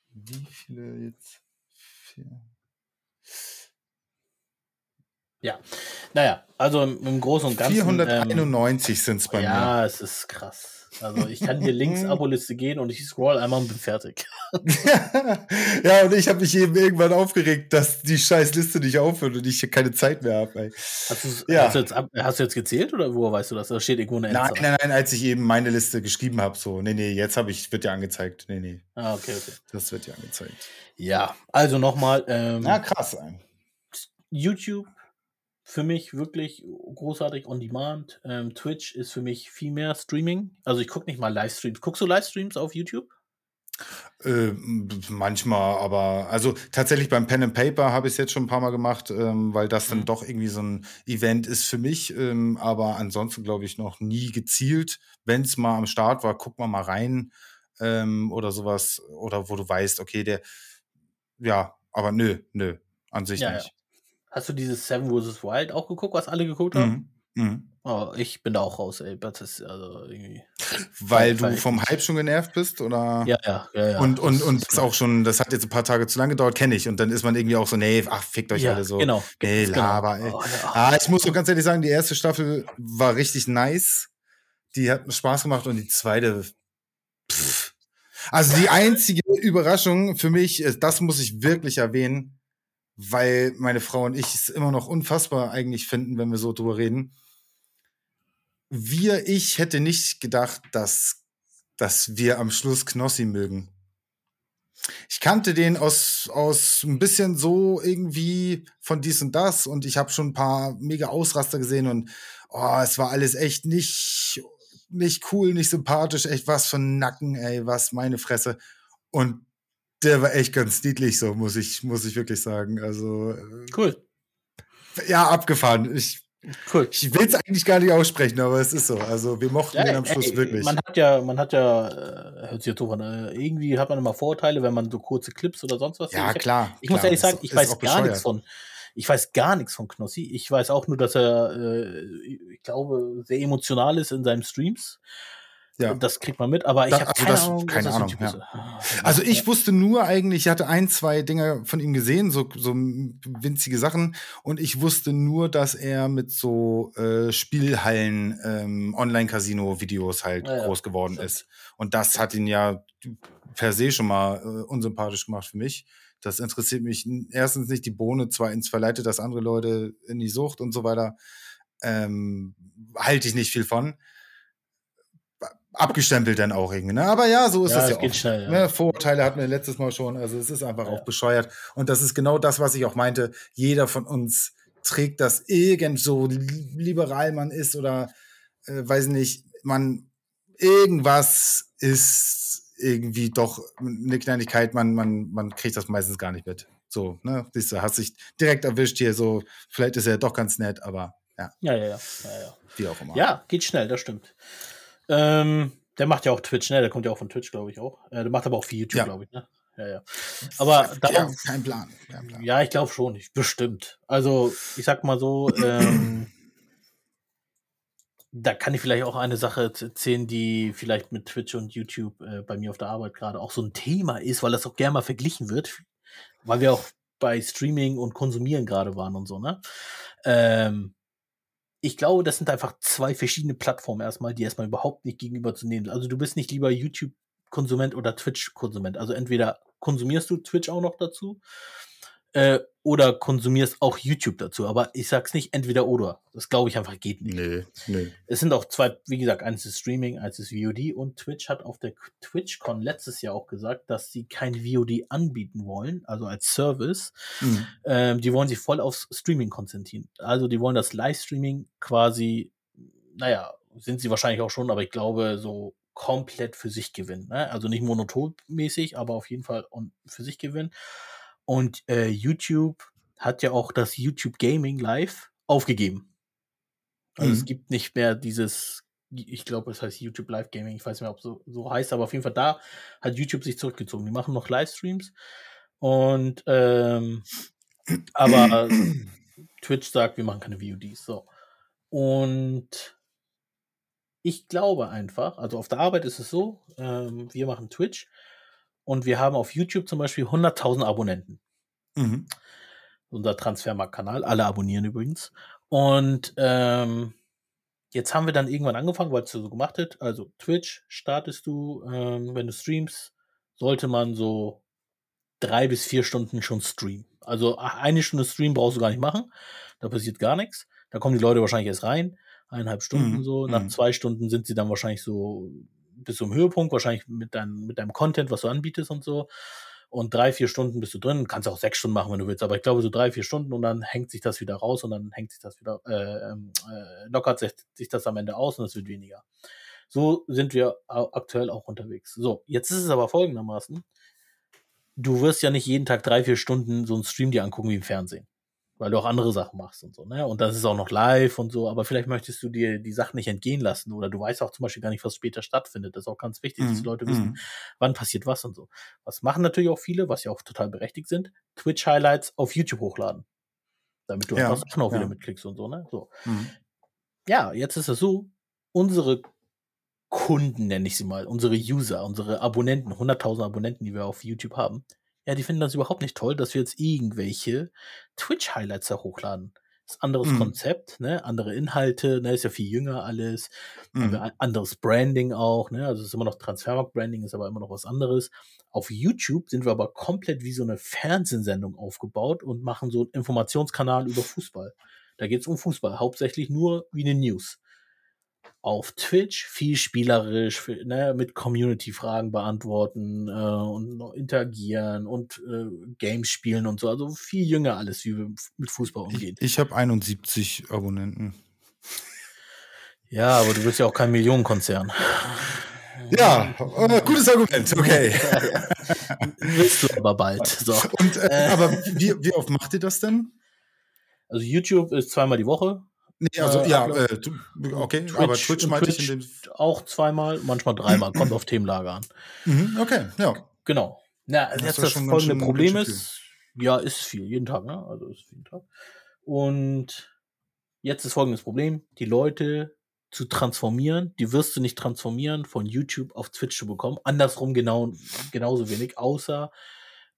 wie viele jetzt vier. ja. Naja, also im, im Großen und Ganzen. Ähm, 491 sind es bei mir. ja, es ist krass. Also ich kann hier links Abo-Liste gehen und ich scroll einmal und bin fertig. <laughs> ja, und ich habe mich eben irgendwann aufgeregt, dass die scheiß Liste nicht aufhört und ich keine Zeit mehr habe. Hast, Ja. hast, du jetzt, ab- hast du jetzt gezählt oder woher weißt du das? Da steht irgendwo eine Nein, Endzahl. nein, nein, als ich eben meine Liste geschrieben habe, so, nee, nee, jetzt habe ich, wird ja angezeigt. Nee, nee, Ah, okay, okay. das wird ja angezeigt. Ja, also nochmal, ähm, Na, krass, ein. YouTube für mich wirklich großartig on demand. Ähm, Twitch ist für mich viel mehr Streaming. Also ich gucke nicht mal Livestreams. Guckst du Livestreams auf YouTube? Äh, manchmal, aber also tatsächlich beim Pen and Paper habe ich es jetzt schon ein paar Mal gemacht, ähm, weil das dann Mhm. doch irgendwie so ein Event ist für mich. Ähm, aber ansonsten glaube ich noch nie gezielt. Wenn es mal am Start war, guck mal mal rein ähm, oder sowas. Oder wo du weißt, okay, der, ja, aber nö, nö, an sich Ja, ja. Hast du dieses Seven vs. Wild auch geguckt, was alle geguckt haben? Mhm. Mhm. Oh, ich bin da auch raus, ey. Das ist also irgendwie. <laughs> Weil du vom. Hype schon genervt bist, oder? Ja, ja, ja, ja. Und, und, das und ist das auch schon, das hat jetzt ein paar Tage zu lange gedauert, kenne ich. Und dann ist man irgendwie auch so, nee, ach, fickt euch Ja, alle so. genau. Nee, genau. Laber, ey. Oh, ja. Ah, ich muss so ganz ehrlich sagen, die erste Staffel war richtig nice. Die hat Spaß gemacht und die zweite. Pff. Also die einzige Überraschung für mich, ist, das muss ich wirklich erwähnen, weil meine Frau und ich es immer noch unfassbar eigentlich finden, wenn wir so drüber reden. Wir, ich hätte nicht gedacht, dass, dass wir am Schluss Knossi mögen. Ich kannte den aus, aus ein bisschen so irgendwie von dies und das und ich habe schon ein paar mega Ausraster gesehen und oh, es war alles echt nicht, nicht cool, nicht sympathisch, echt was ein Nacken, ey, was meine Fresse. Und der war echt ganz niedlich, so muss ich, muss ich wirklich sagen. Also, äh, Cool, ja, abgefahren. Ich, cool. ich will es eigentlich gar nicht aussprechen, aber es ist so. Also, wir mochten Ja, den am Schluss ey, wirklich. Man hat ja, man hat ja, äh, hört sich jetzt doof an, äh, irgendwie hat man immer Vorurteile, wenn man so kurze Clips oder sonst was sieht. ja, Ich, klar. ich muss klar, ehrlich sagen, ich weiß gar nichts von, ich weiß gar nichts von Knossi. Ich weiß auch nur, dass er, äh, ich glaube, sehr emotional ist in seinen Streams. Ja. Das kriegt man mit, aber ich habe also keine das- Ahnung, keine Ahnung, ein ja. Ah, Also ich wusste nur eigentlich, ich hatte ein, zwei Dinge von ihm gesehen, so, so winzige Sachen. Und ich wusste nur, dass er mit so äh, Spielhallen, ähm, Online-Casino-Videos halt Ja, ja, groß geworden stimmt. ist. Und das hat ihn ja per se schon mal äh, unsympathisch gemacht für mich. Das interessiert mich erstens nicht die Bohne, zweitens verleitet das andere Leute in die Sucht und so weiter. Ähm, halte ich nicht viel von. Abgestempelt dann auch irgendwie. Ne? Aber ja, so ist Ja, das es ja geht oft. schnell, ja. Ne? Vorurteile hatten wir letztes Mal schon. Also es ist einfach Ja, auch ja. bescheuert. Und das ist genau das, was ich auch meinte. Jeder von uns trägt das irgend so li- liberal man ist oder äh, weiß nicht, man irgendwas ist irgendwie doch eine Kleinigkeit, man, man, man kriegt das meistens gar nicht mit. So, ne? Siehst du, hast dich direkt erwischt hier, so, vielleicht ist er doch ganz nett, aber ja, Ja, ja, ja. ja, ja. wie auch immer. Ja, geht schnell, das stimmt. Ähm, der macht ja auch Twitch, ne? Der kommt ja auch von Twitch, glaube ich auch. Äh, der macht aber auch viel YouTube, Ja. glaube ich, ne? Ja, ja. Aber ja, darum, kein Plan. Kein Plan. ja, ich glaube schon, ich, bestimmt. Also, ich sag mal so, ähm, da kann ich vielleicht auch eine Sache erzählen, die vielleicht mit Twitch und YouTube äh, bei mir auf der Arbeit gerade auch so ein Thema ist, weil das auch gerne mal verglichen wird, weil wir auch bei Streaming und Konsumieren gerade waren und so, ne? Ähm, ich glaube, das sind einfach zwei verschiedene Plattformen erstmal, die erstmal überhaupt nicht gegenüberzunehmen. Also du bist nicht lieber YouTube-Konsument oder Twitch-Konsument. Also entweder konsumierst du Twitch auch noch dazu äh, oder konsumierst auch YouTube dazu. Aber ich sag's nicht entweder oder. Das glaube ich einfach geht nicht. Nö, nö. Es sind auch zwei, wie gesagt, eins ist Streaming, eins ist VOD und Twitch hat auf der TwitchCon letztes Jahr auch gesagt, dass sie kein VOD anbieten wollen, also als Service. Mhm. Ähm, die wollen sich voll aufs Streaming konzentrieren. Also die wollen das Livestreaming quasi, naja, sind sie wahrscheinlich auch schon, aber ich glaube so komplett für sich gewinnen. Ne? Also nicht monotonmäßig, aber auf jeden Fall und für sich gewinnen. Und äh, YouTube hat ja auch das YouTube Gaming Live aufgegeben. Also Mhm. es gibt nicht mehr dieses, ich glaube, es heißt YouTube Live Gaming, ich weiß nicht mehr, ob es so, so heißt, aber auf jeden Fall da hat YouTube sich zurückgezogen. Die machen noch Livestreams und ähm, aber <coughs> Twitch sagt, wir machen keine VODs. So. Und ich glaube einfach, also auf der Arbeit ist es so, ähm, wir machen Twitch und wir haben auf YouTube zum Beispiel 100.000 Abonnenten Mhm. unser Transfermarkt-Kanal. Alle abonnieren übrigens. Und ähm, jetzt haben wir dann irgendwann angefangen, weil es so gemacht hat. Also Twitch startest du, ähm, wenn du streamst, sollte man so drei bis vier Stunden schon streamen. Also eine Stunde Stream brauchst du gar nicht machen. Da passiert gar nichts. Da kommen die Leute wahrscheinlich erst rein. Eineinhalb Stunden Mhm, so. Nach mhm. zwei Stunden sind sie dann wahrscheinlich so bis zum Höhepunkt, wahrscheinlich mit, dein, mit deinem Content, was du anbietest und so. und drei, vier Stunden bist du drin. Kannst auch sechs Stunden machen, wenn du willst, aber ich glaube so drei, vier Stunden und dann hängt sich das wieder raus und dann hängt sich das wieder, äh, ähm, äh, lockert sich, sich das am Ende aus und es wird weniger. So sind wir aktuell auch unterwegs. So, jetzt ist es aber folgendermaßen. Du wirst ja nicht jeden Tag drei, vier Stunden so einen Stream dir angucken wie im Fernsehen weil du auch andere Sachen machst und so, ne? Und das ist auch noch live und so, aber vielleicht möchtest du dir die Sachen nicht entgehen lassen oder du weißt auch zum Beispiel gar nicht, was später stattfindet. Das ist auch ganz wichtig, dass die mhm, Leute wissen, mhm. wann passiert was und so. Was machen natürlich auch viele, was ja auch total berechtigt sind, Twitch-Highlights auf YouTube hochladen. Damit du ja, einfach Sachen auch ja. wieder mitkriegst und so, ne? So. Mhm. Ja, jetzt ist es so, unsere Kunden, nenne ich sie mal, unsere User, unsere Abonnenten, 100.000 Abonnenten, die wir auf YouTube haben, ja, die finden das überhaupt nicht toll, dass wir jetzt irgendwelche Twitch-Highlights da hochladen. Das ist ein anderes mhm. Konzept, ne? andere Inhalte, ne? ist ja viel jünger alles, mhm. anderes Branding auch, ne? also es ist immer noch Transfermarkt-Branding, ist aber immer noch was anderes. Auf YouTube sind wir aber komplett wie so eine Fernsehsendung aufgebaut und machen so einen Informationskanal über Fußball. Da geht es um Fußball, hauptsächlich nur wie eine News auf Twitch viel spielerisch, ne, mit Community-Fragen beantworten äh, und interagieren und äh, Games spielen und so. Also viel jünger alles, wie wir mit Fußball umgehen. Ich, ich habe 71 Abonnenten. Ja, aber du bist ja auch kein Millionenkonzern. Ja, äh, gutes Argument, okay. <laughs> Willst du aber bald. So. Und, äh, aber wie, wie oft macht ihr das denn? Also YouTube ist zweimal die Woche. Nee, also äh, ja, äh, okay, Twitch, aber Twitch meinte ich in dem. Auch zweimal, manchmal dreimal, kommt auf Themenlage an. Mhm, okay, ja. Genau. Ja, das jetzt das folgende Problem ist, ja, ist viel, jeden Tag, ne? Also ist jeden Tag. Und jetzt ist folgendes Problem: Die Leute zu transformieren, die wirst du nicht transformieren, von YouTube auf Twitch zu bekommen. Andersrum genau, genauso wenig, außer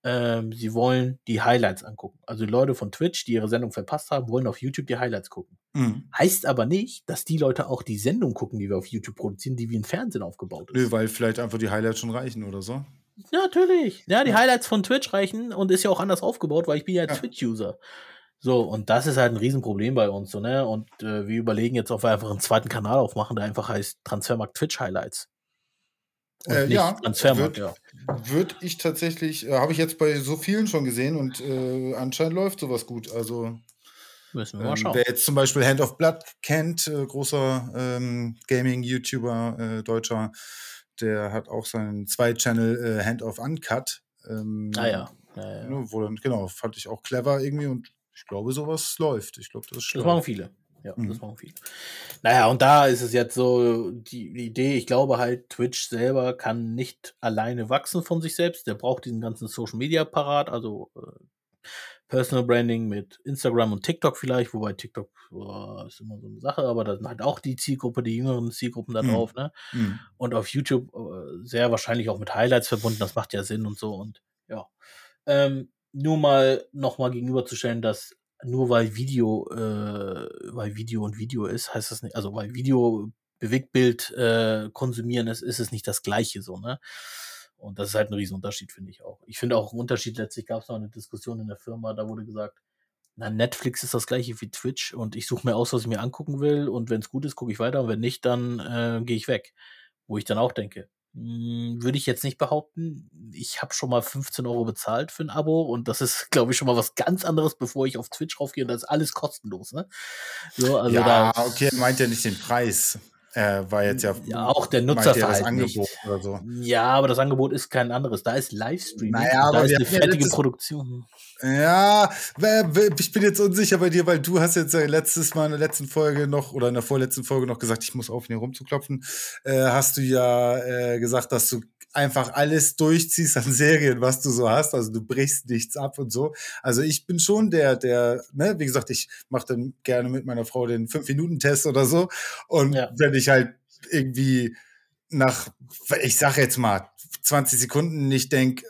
ähm, sie wollen die Highlights angucken. Also die Leute von Twitch, die ihre Sendung verpasst haben, wollen auf YouTube die Highlights gucken. Mhm. Heißt aber nicht, dass die Leute auch die Sendung gucken, die wir auf YouTube produzieren, die wie im Fernsehen aufgebaut ist. Nö, weil vielleicht einfach die Highlights schon reichen oder so. Ja, natürlich. Ja, die ja. Highlights von Twitch reichen und ist ja auch anders aufgebaut, weil ich bin ja, ja. Twitch-User. So, und das ist halt ein Riesenproblem bei uns, so, ne? Und äh, wir überlegen jetzt, ob wir einfach einen zweiten Kanal aufmachen, der einfach heißt Transfermarkt Twitch Highlights. Äh, ja, Transfermarkt, ja. Würde ich tatsächlich, äh, habe ich jetzt bei so vielen schon gesehen und äh, anscheinend läuft sowas gut. Also Müssen wir mal ähm, schauen. wer jetzt zum Beispiel Hand of Blood kennt, äh, großer ähm, Gaming-YouTuber, äh, Deutscher, der hat auch seinen Zwei-Channel äh, Hand of Uncut. Ähm, ah ja. ja, ja. Ne, wo dann, genau, fand ich auch clever irgendwie und ich glaube, sowas läuft. Ich glaube, das ist schlau. Das machen viele. Ja, mhm. das machen viele. Naja, und da ist es jetzt so die, die, Idee, ich glaube halt, Twitch selber kann nicht alleine wachsen von sich selbst. Der braucht diesen ganzen Social Media Parat, also äh, Personal Branding mit Instagram und TikTok vielleicht, wobei TikTok oh, ist immer so eine Sache, aber da sind halt auch die Zielgruppe, die jüngeren Zielgruppen da mhm. drauf, mhm. ne? Mhm. Und auf YouTube äh, sehr wahrscheinlich auch mit Highlights verbunden, das macht ja Sinn und so und ja. Ähm, nur mal nochmal gegenüberzustellen, dass nur weil Video, äh, weil Video und Video ist, heißt das nicht, also weil Video Bewegtbild äh, konsumieren ist, ist es nicht das gleiche so, ne? Und das ist halt ein Riesenunterschied, finde ich auch. Ich finde auch einen Unterschied, letztlich gab es noch eine Diskussion in der Firma, da wurde gesagt, na, Netflix ist das gleiche wie Twitch und ich suche mir aus, was ich mir angucken will und wenn es gut ist, gucke ich weiter und wenn nicht, dann äh, gehe ich weg. Wo ich dann auch denke, würde ich jetzt nicht behaupten. Ich habe schon mal 15 Euro bezahlt für ein Abo und das ist, glaube ich, schon mal was ganz anderes, bevor ich auf Twitch raufgehe und das ist alles kostenlos. Ne? So, also ja, da, okay, meint ja nicht den Preis. Äh, war jetzt ja, ja auch der Nutzerverhalten ja Angebot oder so. Ja, aber das Angebot ist kein anderes. Da ist Livestreaming, naja, da ist eine fertige Produktion. Ja, ich bin jetzt unsicher bei dir, weil du hast jetzt letztes Mal in der letzten Folge noch oder in der vorletzten Folge noch gesagt, ich muss aufhören rumzuklopfen. Äh, hast du ja äh, gesagt, dass du einfach alles durchziehst an <laughs> Serien, was du so hast. Also du brichst nichts ab und so. Also ich bin schon der, der, ne, wie gesagt, ich mache dann gerne mit meiner Frau den 5-Minuten-Test oder so. Und ja. wenn ich halt irgendwie nach, ich sag jetzt mal, 20 Sekunden nicht denke,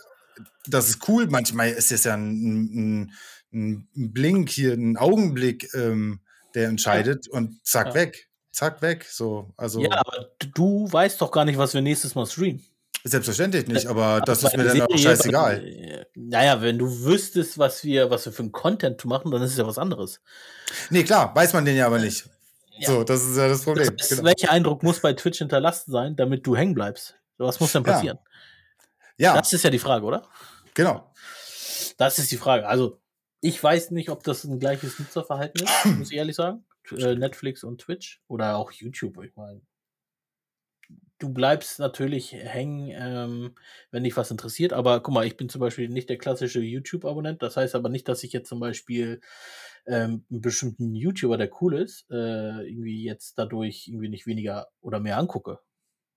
das ist cool. Manchmal ist es ja ein, ein, ein Blink hier, ein Augenblick, ähm, der entscheidet und zack ja. weg. Zack weg. So, also. Ja, aber du weißt doch gar nicht, was wir nächstes Mal streamen. Selbstverständlich nicht, aber das ist mir dann auch scheißegal. Naja, wenn du wüsstest, was wir, was wir für einen Content machen, dann ist es ja was anderes. Nee, klar, weiß man den ja aber nicht. Ja. So, das ist ja das Problem. Das genau. Welcher Eindruck muss bei Twitch hinterlassen sein, damit du hängen bleibst? Was muss denn passieren? Ja. ja. Das ist ja die Frage, oder? Genau. Das ist die Frage. Also, ich weiß nicht, ob das ein gleiches Nutzerverhalten ist, <clears throat> muss ich ehrlich sagen. Äh, Netflix und Twitch oder auch YouTube, ich meine. Du bleibst natürlich hängen, ähm, wenn dich was interessiert, aber guck mal, ich bin zum Beispiel nicht der klassische YouTube-Abonnent. Das heißt aber nicht, dass ich jetzt zum Beispiel ähm, einen bestimmten YouTuber, der cool ist, äh, irgendwie jetzt dadurch irgendwie nicht weniger oder mehr angucke.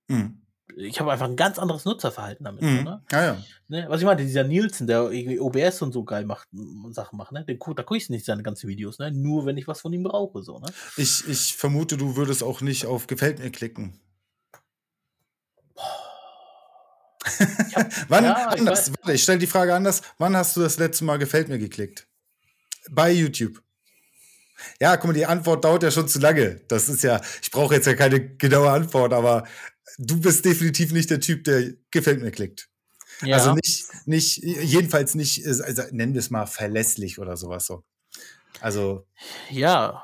Mhm. Ich habe einfach ein ganz anderes Nutzerverhalten damit. Mhm. Ne? Ja, ja. Ne? Was ich meinte, dieser Nielsen, der irgendwie OBS und so geil macht und Sachen macht, ne? Den, da gucke ich nicht seine ganzen Videos, ne? Nur wenn ich was von ihm brauche, so, ne? Ich, ich vermute, du würdest auch nicht auf Gefällt mir klicken. <laughs> Wann, Ja, ich anders, warte, ich stelle die Frage anders. Wann hast du das letzte Mal Gefällt mir geklickt? Bei YouTube. Ja, guck mal, die Antwort dauert ja schon zu lange. Das ist ja, ich brauche jetzt ja keine genaue Antwort, aber du bist definitiv nicht der Typ, der Gefällt mir klickt. ja. Also nicht, nicht, jedenfalls nicht, also nennen wir es mal verlässlich oder sowas so. Also, ja.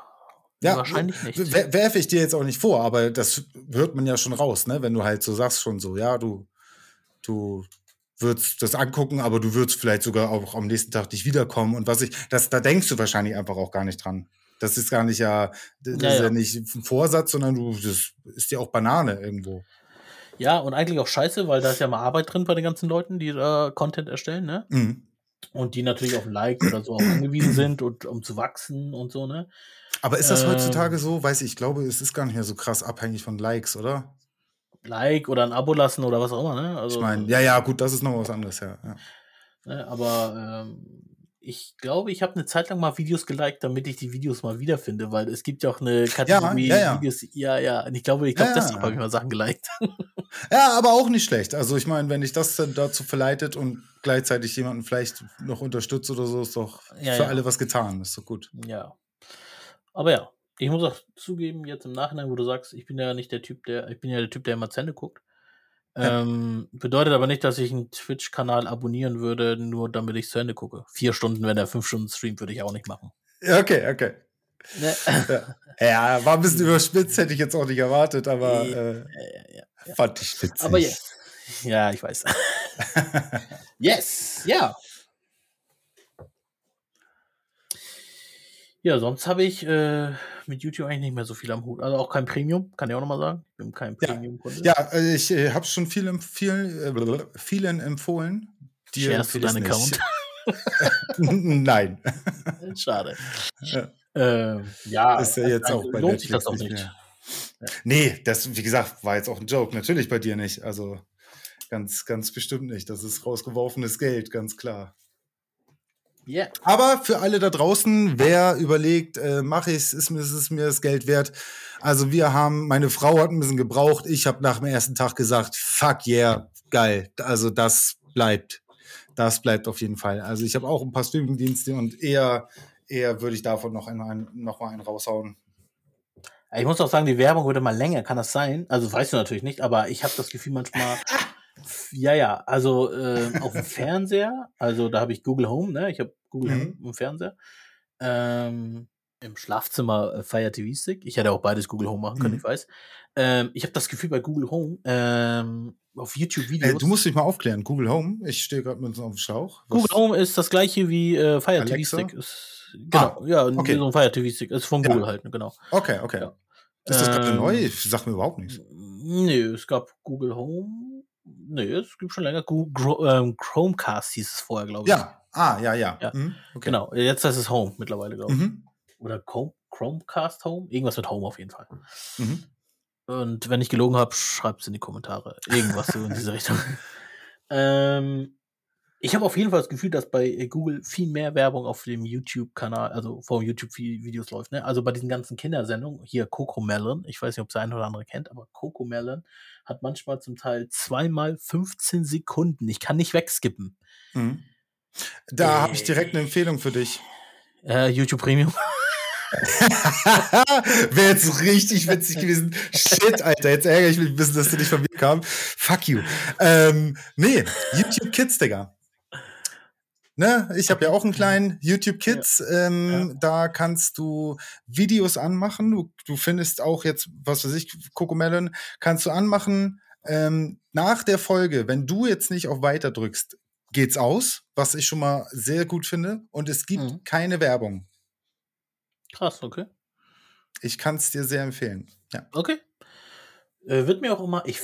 ja, Wahrscheinlich nicht. wer- werfe ich dir jetzt auch nicht vor, aber das hört man ja schon raus, ne? Wenn du halt so sagst schon so, ja, du, du würdest das angucken, aber du würdest vielleicht sogar auch am nächsten Tag nicht wiederkommen und was ich, das, da denkst du wahrscheinlich einfach auch gar nicht dran. Das ist gar nicht ja, das Ja, ist ja ja. nicht ein Vorsatz, sondern du, das ist ja auch Banane irgendwo. Ja, und eigentlich auch scheiße, weil da ist ja mal Arbeit drin bei den ganzen Leuten, die da Content erstellen, ne? Mhm. Und die natürlich auf ein Like oder so auch angewiesen sind und um zu wachsen und so, ne? Aber ist das Ähm. heutzutage so? Weiß ich, ich glaube, es ist gar nicht mehr so krass abhängig von Likes, oder? Like oder ein Abo lassen oder was auch immer, ne? Also, Ich meine, ja, ja, gut, das ist noch was anderes, ja. ja. Ne, aber ähm, ich glaube, ich habe eine Zeit lang mal Videos geliked, damit ich die Videos mal wiederfinde, weil es gibt ja auch eine Kategorie ja, ja. Videos. Ja, ja. Und ich glaube, ich glaube, Ja, ja. deshalb habe ich mal Sachen geliked. <laughs> Ja, aber auch nicht schlecht. Also ich meine, wenn dich das dann dazu verleitet und gleichzeitig jemanden vielleicht noch unterstützt oder so, ist doch Ja, für ja. alle was getan. Ist doch gut. ja. Aber ja, ich muss auch zugeben, jetzt im Nachhinein, wo du sagst, ich bin ja nicht der Typ, der, ich bin ja der Typ, der immer zu Ende guckt. Ja. Ähm, bedeutet aber nicht, dass ich einen Twitch-Kanal abonnieren würde, nur damit ich zu Ende gucke. Vier Stunden, wenn er fünf Stunden streamt, würde ich auch nicht machen. Ja, Okay, okay. Ne? Ja, war ein bisschen <laughs> überspitzt, hätte ich jetzt auch nicht erwartet, aber äh, ja, ja. fand ich witzig. Aber yes. Ja, ich weiß. <laughs> yes, ja. Ja, sonst habe ich äh, mit YouTube eigentlich nicht mehr so viel am Hut. Also auch kein Premium, kann ich auch nochmal sagen. Ich bin kein Ja. Premium-Kunde. Ja, äh, ich äh, habe schon viel, viel, äh, vielen empfohlen. Dir Sharest du deinen Account? <laughs> Nein. <laughs> Schade. Ja. Ähm, ja, Ist ja jetzt also auch bei lohnt sich das auch nicht mehr. Nee, das, wie gesagt, war jetzt auch ein Joke. Natürlich bei dir nicht. Also ganz, ganz bestimmt nicht. Das ist rausgeworfenes Geld, ganz klar. Ja. Aber für alle da draußen, wer überlegt, äh, mache ich es, ist, mir- ist es mir das Geld wert? Also wir haben, meine Frau hat ein bisschen gebraucht. Ich habe nach dem ersten Tag gesagt, fuck yeah, geil. Also das bleibt. Das bleibt auf jeden Fall. Also ich habe auch ein paar Streamingdienste und eher, eher würde ich davon noch, einen, einen, noch mal einen raushauen. Ich muss auch sagen, die Werbung wurde mal länger, kann das sein? Also weißt du natürlich nicht, aber ich habe das Gefühl manchmal. <laughs> Ja, ja, also äh, auf dem Fernseher, also da habe ich Google Home, ne? Ich habe Google Mhm. Home im Fernseher. Ähm, Im Schlafzimmer äh, Fire TV Stick. Ich hätte auch beides Google Home machen können, Mhm. ich weiß. Ähm, ich habe das Gefühl bei Google Home ähm, auf YouTube Äh, Videos. du musst dich mal aufklären. Google Home. Ich stehe gerade mit uns auf dem Schlauch. Was- Google Home ist das gleiche wie äh, Fire TV Alexa? Stick. Ist, genau, ja, okay. so ein Fire TV Stick. Ist von Ja. Google halt, ne, genau. Okay, okay. Ja. Ist das gerade Ähm, neu? Ich sag mir überhaupt nichts. Nee, es gab Google Home. Nee, es gibt schon länger. Ähm, Chromecast hieß es vorher, glaube ich. Ja. Ah, ja, ja. Ja. Mhm. Okay. Genau, jetzt heißt es Home mittlerweile, glaube ich. Mhm. Oder Chrome, Chromecast Home? Irgendwas mit Home auf jeden Fall. Mhm. Und wenn ich gelogen habe, schreibt es in die Kommentare. Irgendwas so in diese <laughs> Richtung. Ähm, ich habe auf jeden Fall das Gefühl, dass bei äh, Google viel mehr Werbung auf dem YouTube-Kanal, also vor YouTube-Videos läuft. Ne? Also bei diesen ganzen Kindersendungen, hier Coco Melon, ich weiß nicht, ob es der eine oder andere kennt, aber Coco Melon hat manchmal zum Teil zweimal 15 Sekunden. Ich kann nicht wegskippen. Mhm. Da habe ich direkt eine Empfehlung für dich. Äh, YouTube Premium. <laughs> <laughs> Wäre jetzt richtig witzig gewesen. Shit, Alter, jetzt ärgere ich mich ein bisschen, dass du nicht von mir kam. Fuck you. Ähm, nee, YouTube Kids, Digga. Ne, ich habe ja auch einen kleinen YouTube Kids. Ähm, Da kannst du Videos anmachen. Du, du findest auch jetzt, was weiß ich, Cocomelon, kannst du anmachen. Ähm, nach der Folge, wenn du jetzt nicht auf Weiter drückst, geht's aus, was ich schon mal sehr gut finde. Und es gibt Mhm. keine Werbung. Krass, okay. Ich kann es dir sehr empfehlen. Ja. Okay. Äh, wird mir auch immer, ich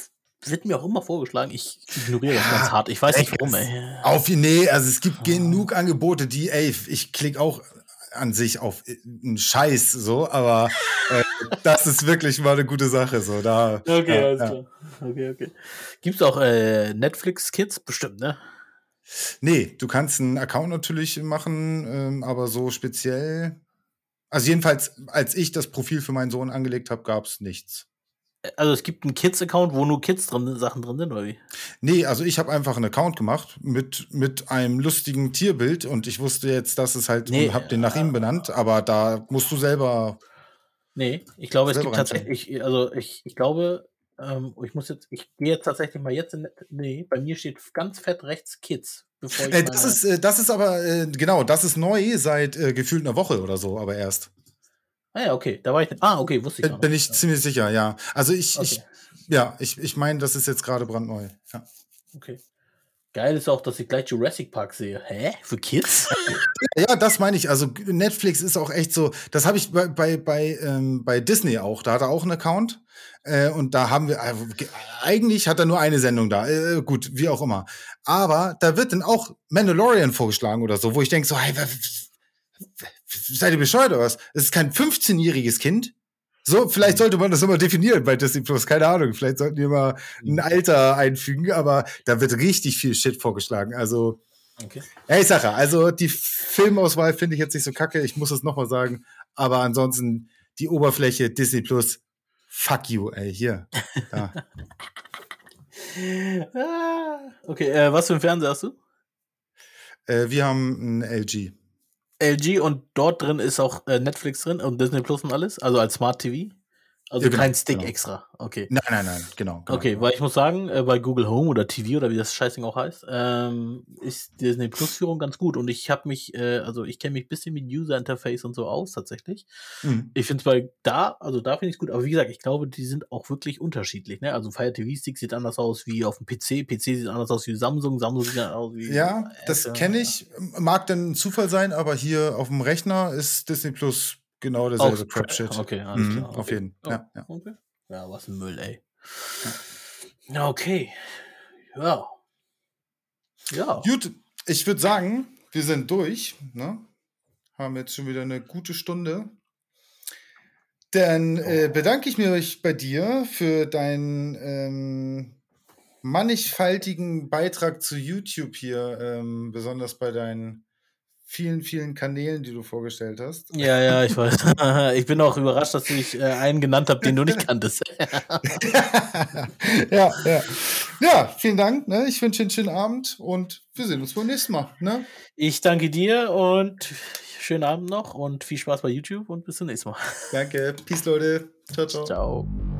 wird mir auch immer vorgeschlagen, ich ignoriere das Ja, ganz hart. Ich weiß nicht warum, ey. Auf nee, also es gibt Ah. genug Angebote, die, ey, ich klicke auch an sich auf einen Scheiß so, aber äh, <laughs> das ist wirklich mal eine gute Sache. So, da, Okay, ja, alles ja. klar. Okay, okay. Gibt's auch äh, Netflix Kids? Bestimmt, ne? Nee, du kannst einen Account natürlich machen, ähm, aber so speziell. Also jedenfalls, als ich das Profil für meinen Sohn angelegt habe, gab es nichts. Also es gibt einen Kids-Account, wo nur Kids drin, Sachen drin sind, oder wie? Nee, also ich habe einfach einen Account gemacht mit, mit einem lustigen Tierbild und ich wusste jetzt, dass es halt, Nee, und hab den nach ihm äh, benannt, aber da musst du selber. Nee, ich glaube, es gibt tatsächlich, ich, also ich, ich glaube, ähm, ich muss jetzt, ich gehe jetzt tatsächlich mal jetzt in, nee, bei mir steht ganz fett rechts Kids, bevor ich Äh, das, ist, äh, das ist aber, äh, genau, das ist neu seit äh, gefühlt einer Woche oder so, aber erst. Ah ja, okay, da war ich, ah, okay, wusste ich Bin, noch bin ich ziemlich sicher, ja. Also ich, ich Okay. ja, ich, ich meine, das ist jetzt gerade brandneu. Ja. Okay. Geil ist auch, dass ich gleich Jurassic Park sehe. Hä? Für Kids? Ja, das meine ich. Also Netflix ist auch echt so. Das habe ich bei, bei, bei, ähm, bei Disney auch. Da hat er auch einen Account. Äh, und da haben wir, äh, ge- eigentlich hat er nur eine Sendung da. Äh, gut, wie auch immer. Aber da wird dann auch Mandalorian vorgeschlagen oder so, wo ich denke so, hey, seid ihr bescheuert oder was? Es ist kein 15-jähriges Kind. So, vielleicht sollte man das immer definieren bei Disney Plus. Keine Ahnung. Vielleicht sollten wir mal ein Alter einfügen, aber da wird richtig viel Shit vorgeschlagen. Also, Okay. sage ja, also die Filmauswahl finde ich jetzt nicht so kacke, ich muss es nochmal sagen. Aber ansonsten die Oberfläche Disney Plus, fuck you, ey, hier. Da. <laughs> Ah, okay, äh, was für ein Fernseher hast du? äh, wir haben ein LG. LG und dort drin ist auch äh, Netflix drin und Disney Plus und alles, also als Smart TV. Also Ja, genau, kein Stick genau. extra. Okay. Nein, nein, nein, genau. genau. Okay, weil ich muss sagen, äh, bei Google Home oder TV oder wie das Scheißding auch heißt, ähm, ist Disney Plus Führung ganz gut und ich habe mich, äh, also ich kenne mich ein bisschen mit User Interface und so aus tatsächlich. Mhm. Ich finde es bei da, also da finde ich es gut, aber wie gesagt, ich glaube, die sind auch wirklich unterschiedlich. Ne? Also Fire TV Stick sieht anders aus wie auf dem PC, PC sieht anders aus wie Samsung, Samsung sieht anders aus wie. Ja, das Apple. kenne ich. Mag dann ein Zufall sein, aber hier auf dem Rechner ist Disney Plus genau derselbe Crap-Shit. Okay, alles Mhm, klar. auf okay. jeden. Oh, Ja, ja. Okay. Ja, was ein Müll, ey. Ja, okay. Ja. Ja. Gut, ich würde sagen, wir sind durch. Ne? Haben jetzt schon wieder eine gute Stunde. Dann äh, bedanke ich mich bei dir für deinen ähm, mannigfaltigen Beitrag zu YouTube hier, ähm, besonders bei deinen vielen, vielen Kanälen, die du vorgestellt hast. Ja, ja, ich weiß. <laughs> ich bin auch überrascht, dass ich äh, einen genannt habe, den du nicht kanntest. <laughs> <laughs> ja, ja. Ja, vielen Dank. Ne? Ich wünsche einen schönen Abend und wir sehen uns beim nächsten Mal. Ne? Ich danke dir und schönen Abend noch und viel Spaß bei YouTube und bis zum nächsten Mal. Danke. Peace, Leute. Ciao, ciao. Ciao.